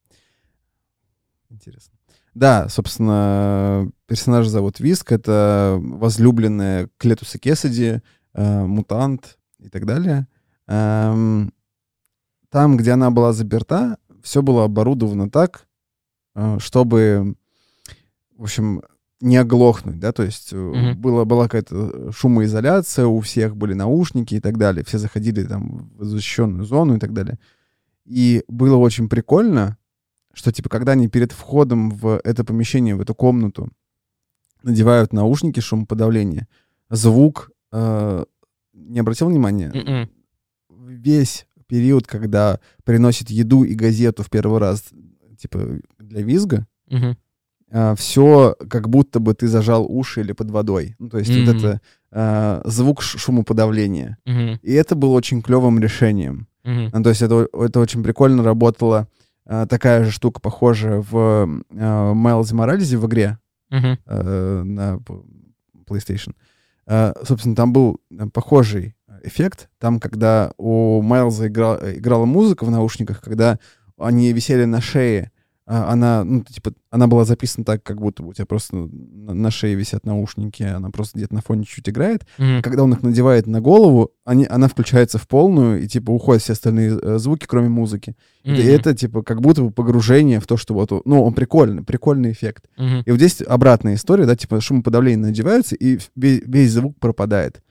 Интересно. Да, собственно, персонажа зовут Виск. Это возлюбленная Клетуса Кесади, э, мутант и так далее. Эм, Там, где она была заперта, все было оборудовано так, э, чтобы, в общем, не оглохнуть, да, то есть э, Мгм. было, была какая-то шумоизоляция, у всех были наушники и так далее, все заходили там в защищенную зону и так далее. И было очень прикольно, что, типа, когда они перед входом в это помещение, в эту комнату надевают наушники шумоподавления, звук, э, не обратил внимания, Мгм. весь период, когда приносит еду и газету в первый раз, типа, для визга, Мгм. все как будто бы ты зажал уши или под водой. Ну, то есть вот Мгм. это а, звук шумоподавления. Мгм. И это было очень клевым решением. Ну, то есть это, это очень прикольно работала а, такая же штука, похожая в а, Майлзе Моралезе в игре э, на PlayStation. Э, собственно, там был э, похожий эффект. Там, когда у Майлза игра- играла музыка в наушниках, когда они висели на шее, а, она, ну, типа, она была записана так, как будто бы у тебя просто на, шее висят наушники, она просто где-то на фоне чуть играет. Мгм. Когда он их надевает на голову, они, она включается в полную, и, типа, уходят все остальные э, звуки, кроме музыки. И Мгм. это, типа, как будто бы погружение в то, что вот, ну, он прикольный, прикольный эффект. Мгм. И вот здесь обратная история, да, типа шумоподавление надевается, и ве- весь звук пропадает.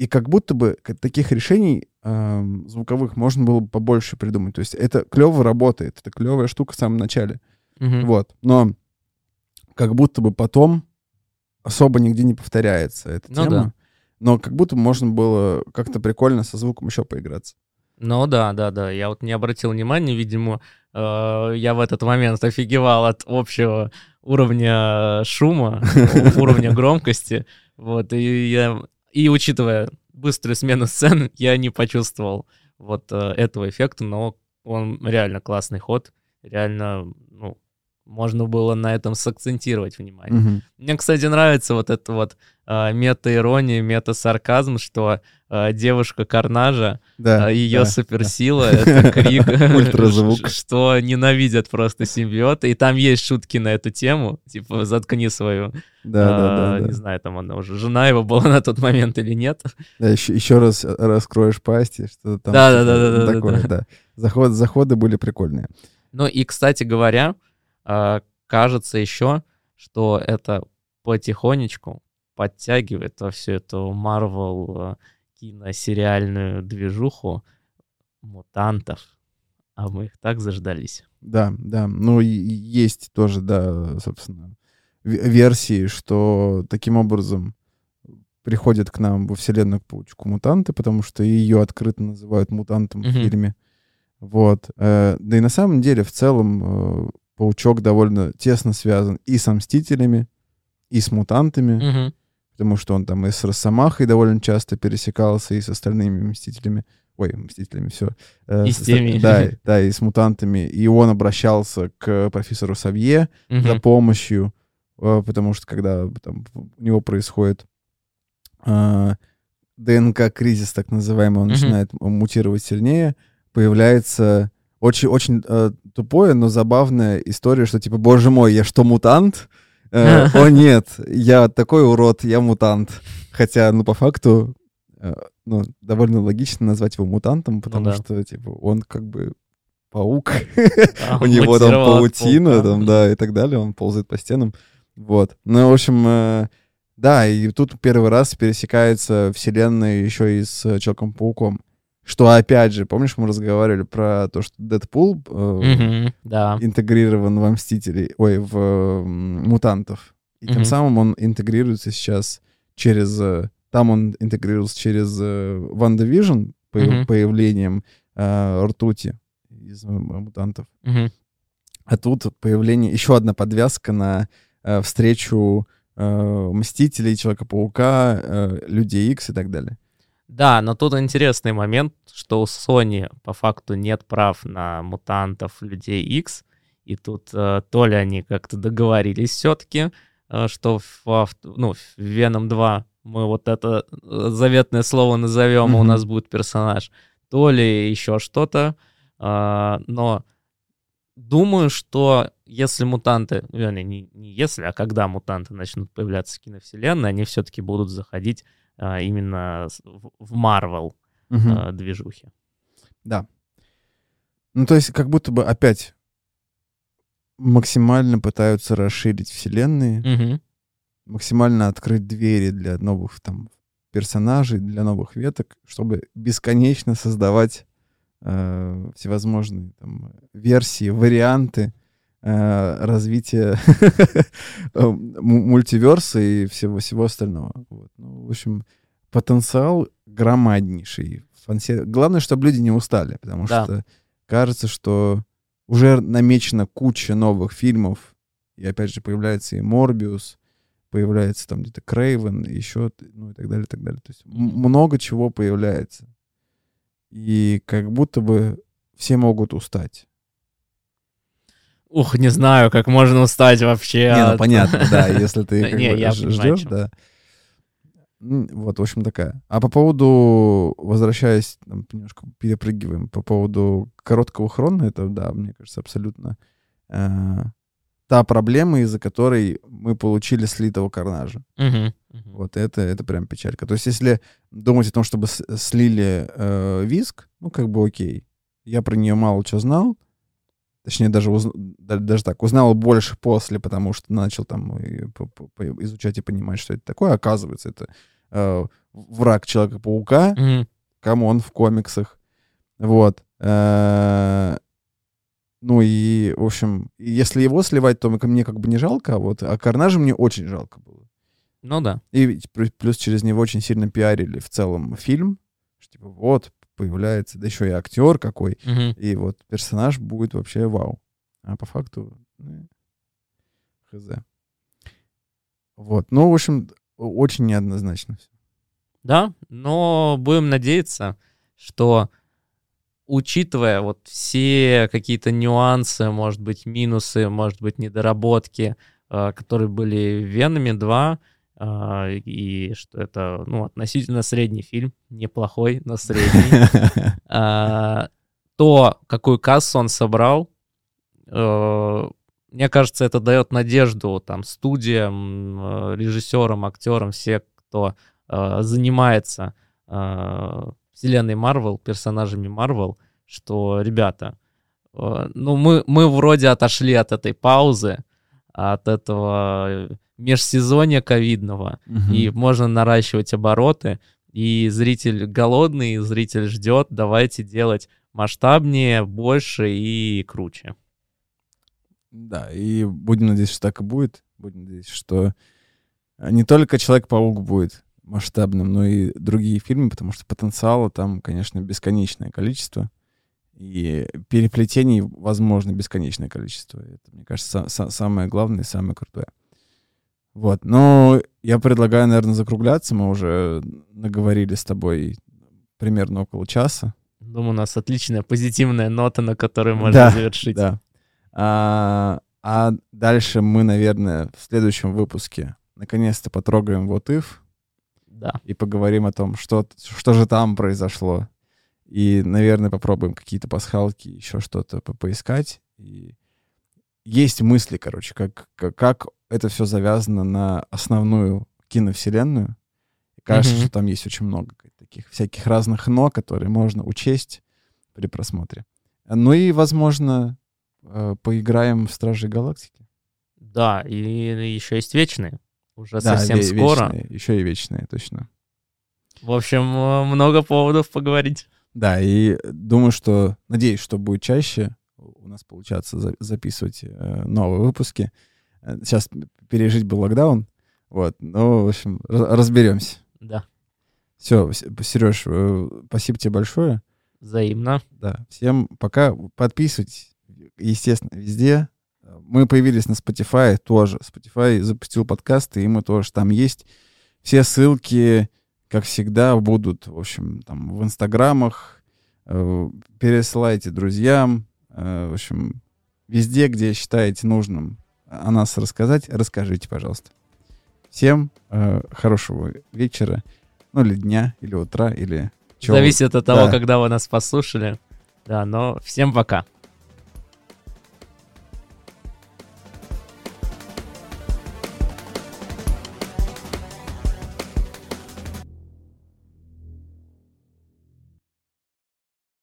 И как будто бы таких решений эм, звуковых можно было бы побольше придумать. То есть это клево работает, это клевая штука в самом начале. Мгм. Вот. Но как будто бы потом особо нигде не повторяется эта Ну тема. да. Но как будто можно было как-то прикольно со звуком еще поиграться. Ну да, да, да. Я вот не обратил внимания, видимо, э, я в этот момент офигевал от общего уровня шума, уровня громкости. Вот, и я... И учитывая быструю смену сцен, я не почувствовал вот э, этого эффекта, но он реально классный ход. Реально, ну, можно было на этом сакцентировать внимание. Мгм. Мне, кстати, нравится вот это вот мета-ирония, мета-сарказм, что э, девушка Карнажа, Да. ее да. суперсила — это крик, Ультразвук. что ненавидят просто симбиоты. И там есть шутки на эту тему, типа «заткни свою». Да, да, а, да, да. Не знаю, там она уже жена его была на тот момент или нет. Да, еще, еще раз э, раскроешь пасть, и что-то там. Да, да, типа, да, да, да, такое, да. да. Заход, заходы были прикольные. Ну и, кстати говоря, кажется еще, что это потихонечку подтягивает во всю эту Марвел а, киносериальную движуху мутантов. А мы их так заждались. Да, да. Ну, есть тоже, да, собственно, ве- версии, что таким образом приходят к нам во вселенную к паучку мутанты, потому что ее открыто называют мутантом в Мгм. фильме. Вот. Э, Да и на самом деле, в целом, э, паучок довольно тесно связан и с Мстителями, и с мутантами. Мгм. Потому что он там и с Росомахой довольно часто пересекался, и с остальными Мстителями. Ой, Мстителями, все. И с теми. Да, да, и с мутантами. И он обращался к профессору Савье за Мгм. помощью, э, потому что когда там у него происходит а, ДНК-кризис, так называемый, он Мгм. начинает мутировать сильнее, появляется очень, очень э, тупое, но забавная история, что типа, боже мой, я что, мутант? Э, О нет, я такой урод, я мутант. Хотя, ну, по факту, э, ну, довольно логично назвать его мутантом, потому да. что, типа, он как бы паук, А, у него там паутина, там, да, и так далее, он ползает по стенам. Вот. Ну, в общем, э, да, и тут первый раз пересекается вселенная еще и с Человеком-пауком. Что, опять же, помнишь, мы разговаривали про то, что Дэдпул э, Мгм, Да. интегрирован во Мстителей, ой, в э, Мутантов. И тем Мгм. самым он интегрируется сейчас через... э, Там он интегрировался через э, WandaVision, Мгм. появлением э, ртути из э, Мутантов. Мгм. А тут появление, еще одна подвязка на э, встречу э, Мстителей, Человека-паука, э, Людей Икс и так далее. Да, но тут интересный момент, что у Sony по факту нет прав на мутантов Людей X, и тут э, то ли они как-то договорились все-таки, что в, ав- ну, в Venom 2 мы вот это э, заветное слово назовем, и у нас будет персонаж, то ли еще что-то, а, но думаю, что если мутанты, вернее, не, не если, а когда мутанты начнут появляться в киновселенной, они все-таки будут заходить именно с- в- Мгм. а, движухи. Да. Ну, то есть, как будто бы опять максимально пытаются расширить вселенные, Мгм. максимально открыть двери для новых там персонажей, для новых веток, чтобы бесконечно создавать э, всевозможные там, версии, варианты развития э, му- мультиверса и всего, всего остального. Вот. Ну, в общем, потенциал громаднейший. Главное, чтобы люди не устали, потому Да. что кажется, что уже намечена куча новых фильмов, и опять же появляется и Морбиус, появляется там где-то Крейвен, еще, ну и так далее, и так далее. То есть много чего появляется. И как будто бы все могут устать. Ух, не знаю, как можно устать вообще. Не, ну понятно, да, если ты как бы ждешь, да. Вот, в общем, такая. А по поводу, возвращаясь, там, немножко перепрыгиваем, по поводу короткого хрона, это, да, мне кажется, абсолютно э, та проблема, из-за которой мы получили слитого карнажа. Мгм, мгм. Вот это, это прям печалька. То есть, если думать о том, чтобы слили э, виск, ну, как бы окей. Я про нее мало что знал. Точнее, даже, уз- да- даже так, узнал больше после, потому что начал там и по- по- по- изучать и понимать, что это такое. Оказывается, это э, враг Человека-паука, Мгм. come on в комиксах. Вот. Э, Ну и, в общем, если его сливать, то мне как бы не жалко, а вот, а Карнажа мне очень жалко было. Ну да. И плюс через него очень сильно пиарили в целом фильм. Что, типа, вот, появляется, да еще и актер какой. Мгм. И вот персонаж будет вообще вау. А по факту, ну, хз. Вот. Ну, в общем, очень неоднозначно все. Да, но будем надеяться, что учитывая вот все какие-то нюансы, может быть, минусы, может быть, недоработки, э, которые были в Веноме 2, э, и что это, ну, относительно средний фильм, неплохой, но средний, а, то, какую кассу он собрал, э, мне кажется, это дает надежду там студиям, э, режиссерам, актерам, все, кто э, занимается вселенной Марвел, персонажами Марвел, что, ребята, ну мы, мы вроде отошли от этой паузы, от этого э, межсезонья ковидного, и можно наращивать обороты, и зритель голодный, зритель ждет, давайте делать масштабнее, больше и круче. Да, и будем надеяться, что так и будет. Будем надеяться, что не только Человек-паук будет масштабным, но и другие фильмы, потому что потенциала там, конечно, бесконечное количество. И переплетений, возможно, бесконечное количество. Это, мне кажется, са- са- самое главное и самое крутое. Вот. Но я предлагаю, наверное, закругляться. Мы уже наговорили с тобой примерно около часа. Думаю, у нас отличная позитивная нота, на которой можно Да, завершить. Да. А, а дальше мы, наверное, в следующем выпуске наконец-то потрогаем вот if Да. и поговорим о том, что, что же там произошло. И, наверное, попробуем какие-то пасхалки, еще что-то по- поискать. И есть мысли, короче, как, как, как это все завязано на основную киновселенную. И кажется, Мгм. что там есть очень много таких всяких разных «но», которые можно учесть при просмотре. Ну и, возможно, э, поиграем в Стражи Галактики. Да, и еще есть вечные. Уже Да, совсем ве- скоро. вечные, еще и вечные, точно. В общем, э, много поводов поговорить. Да, и думаю, что, надеюсь, что будет чаще у нас получаться за- записывать э, новые выпуски. Э, Сейчас пережить бы локдаун, вот, ну, в общем, ра- разберемся. Да, Все, Сереж, спасибо тебе большое. взаимно. Да, всем пока. Подписывайтесь, естественно, везде. Мы появились на Spotify тоже. Spotify запустил подкасты, и мы тоже там есть. Все ссылки, как всегда, будут, в общем, там в инстаграмах. Э, Пересылайте друзьям. Э, В общем, везде, где считаете нужным о нас рассказать, расскажите, пожалуйста. Всем э, хорошего вечера, ну или дня, или утра, или чего. Зависит от того, Да. когда вы нас послушали. Да, но всем пока.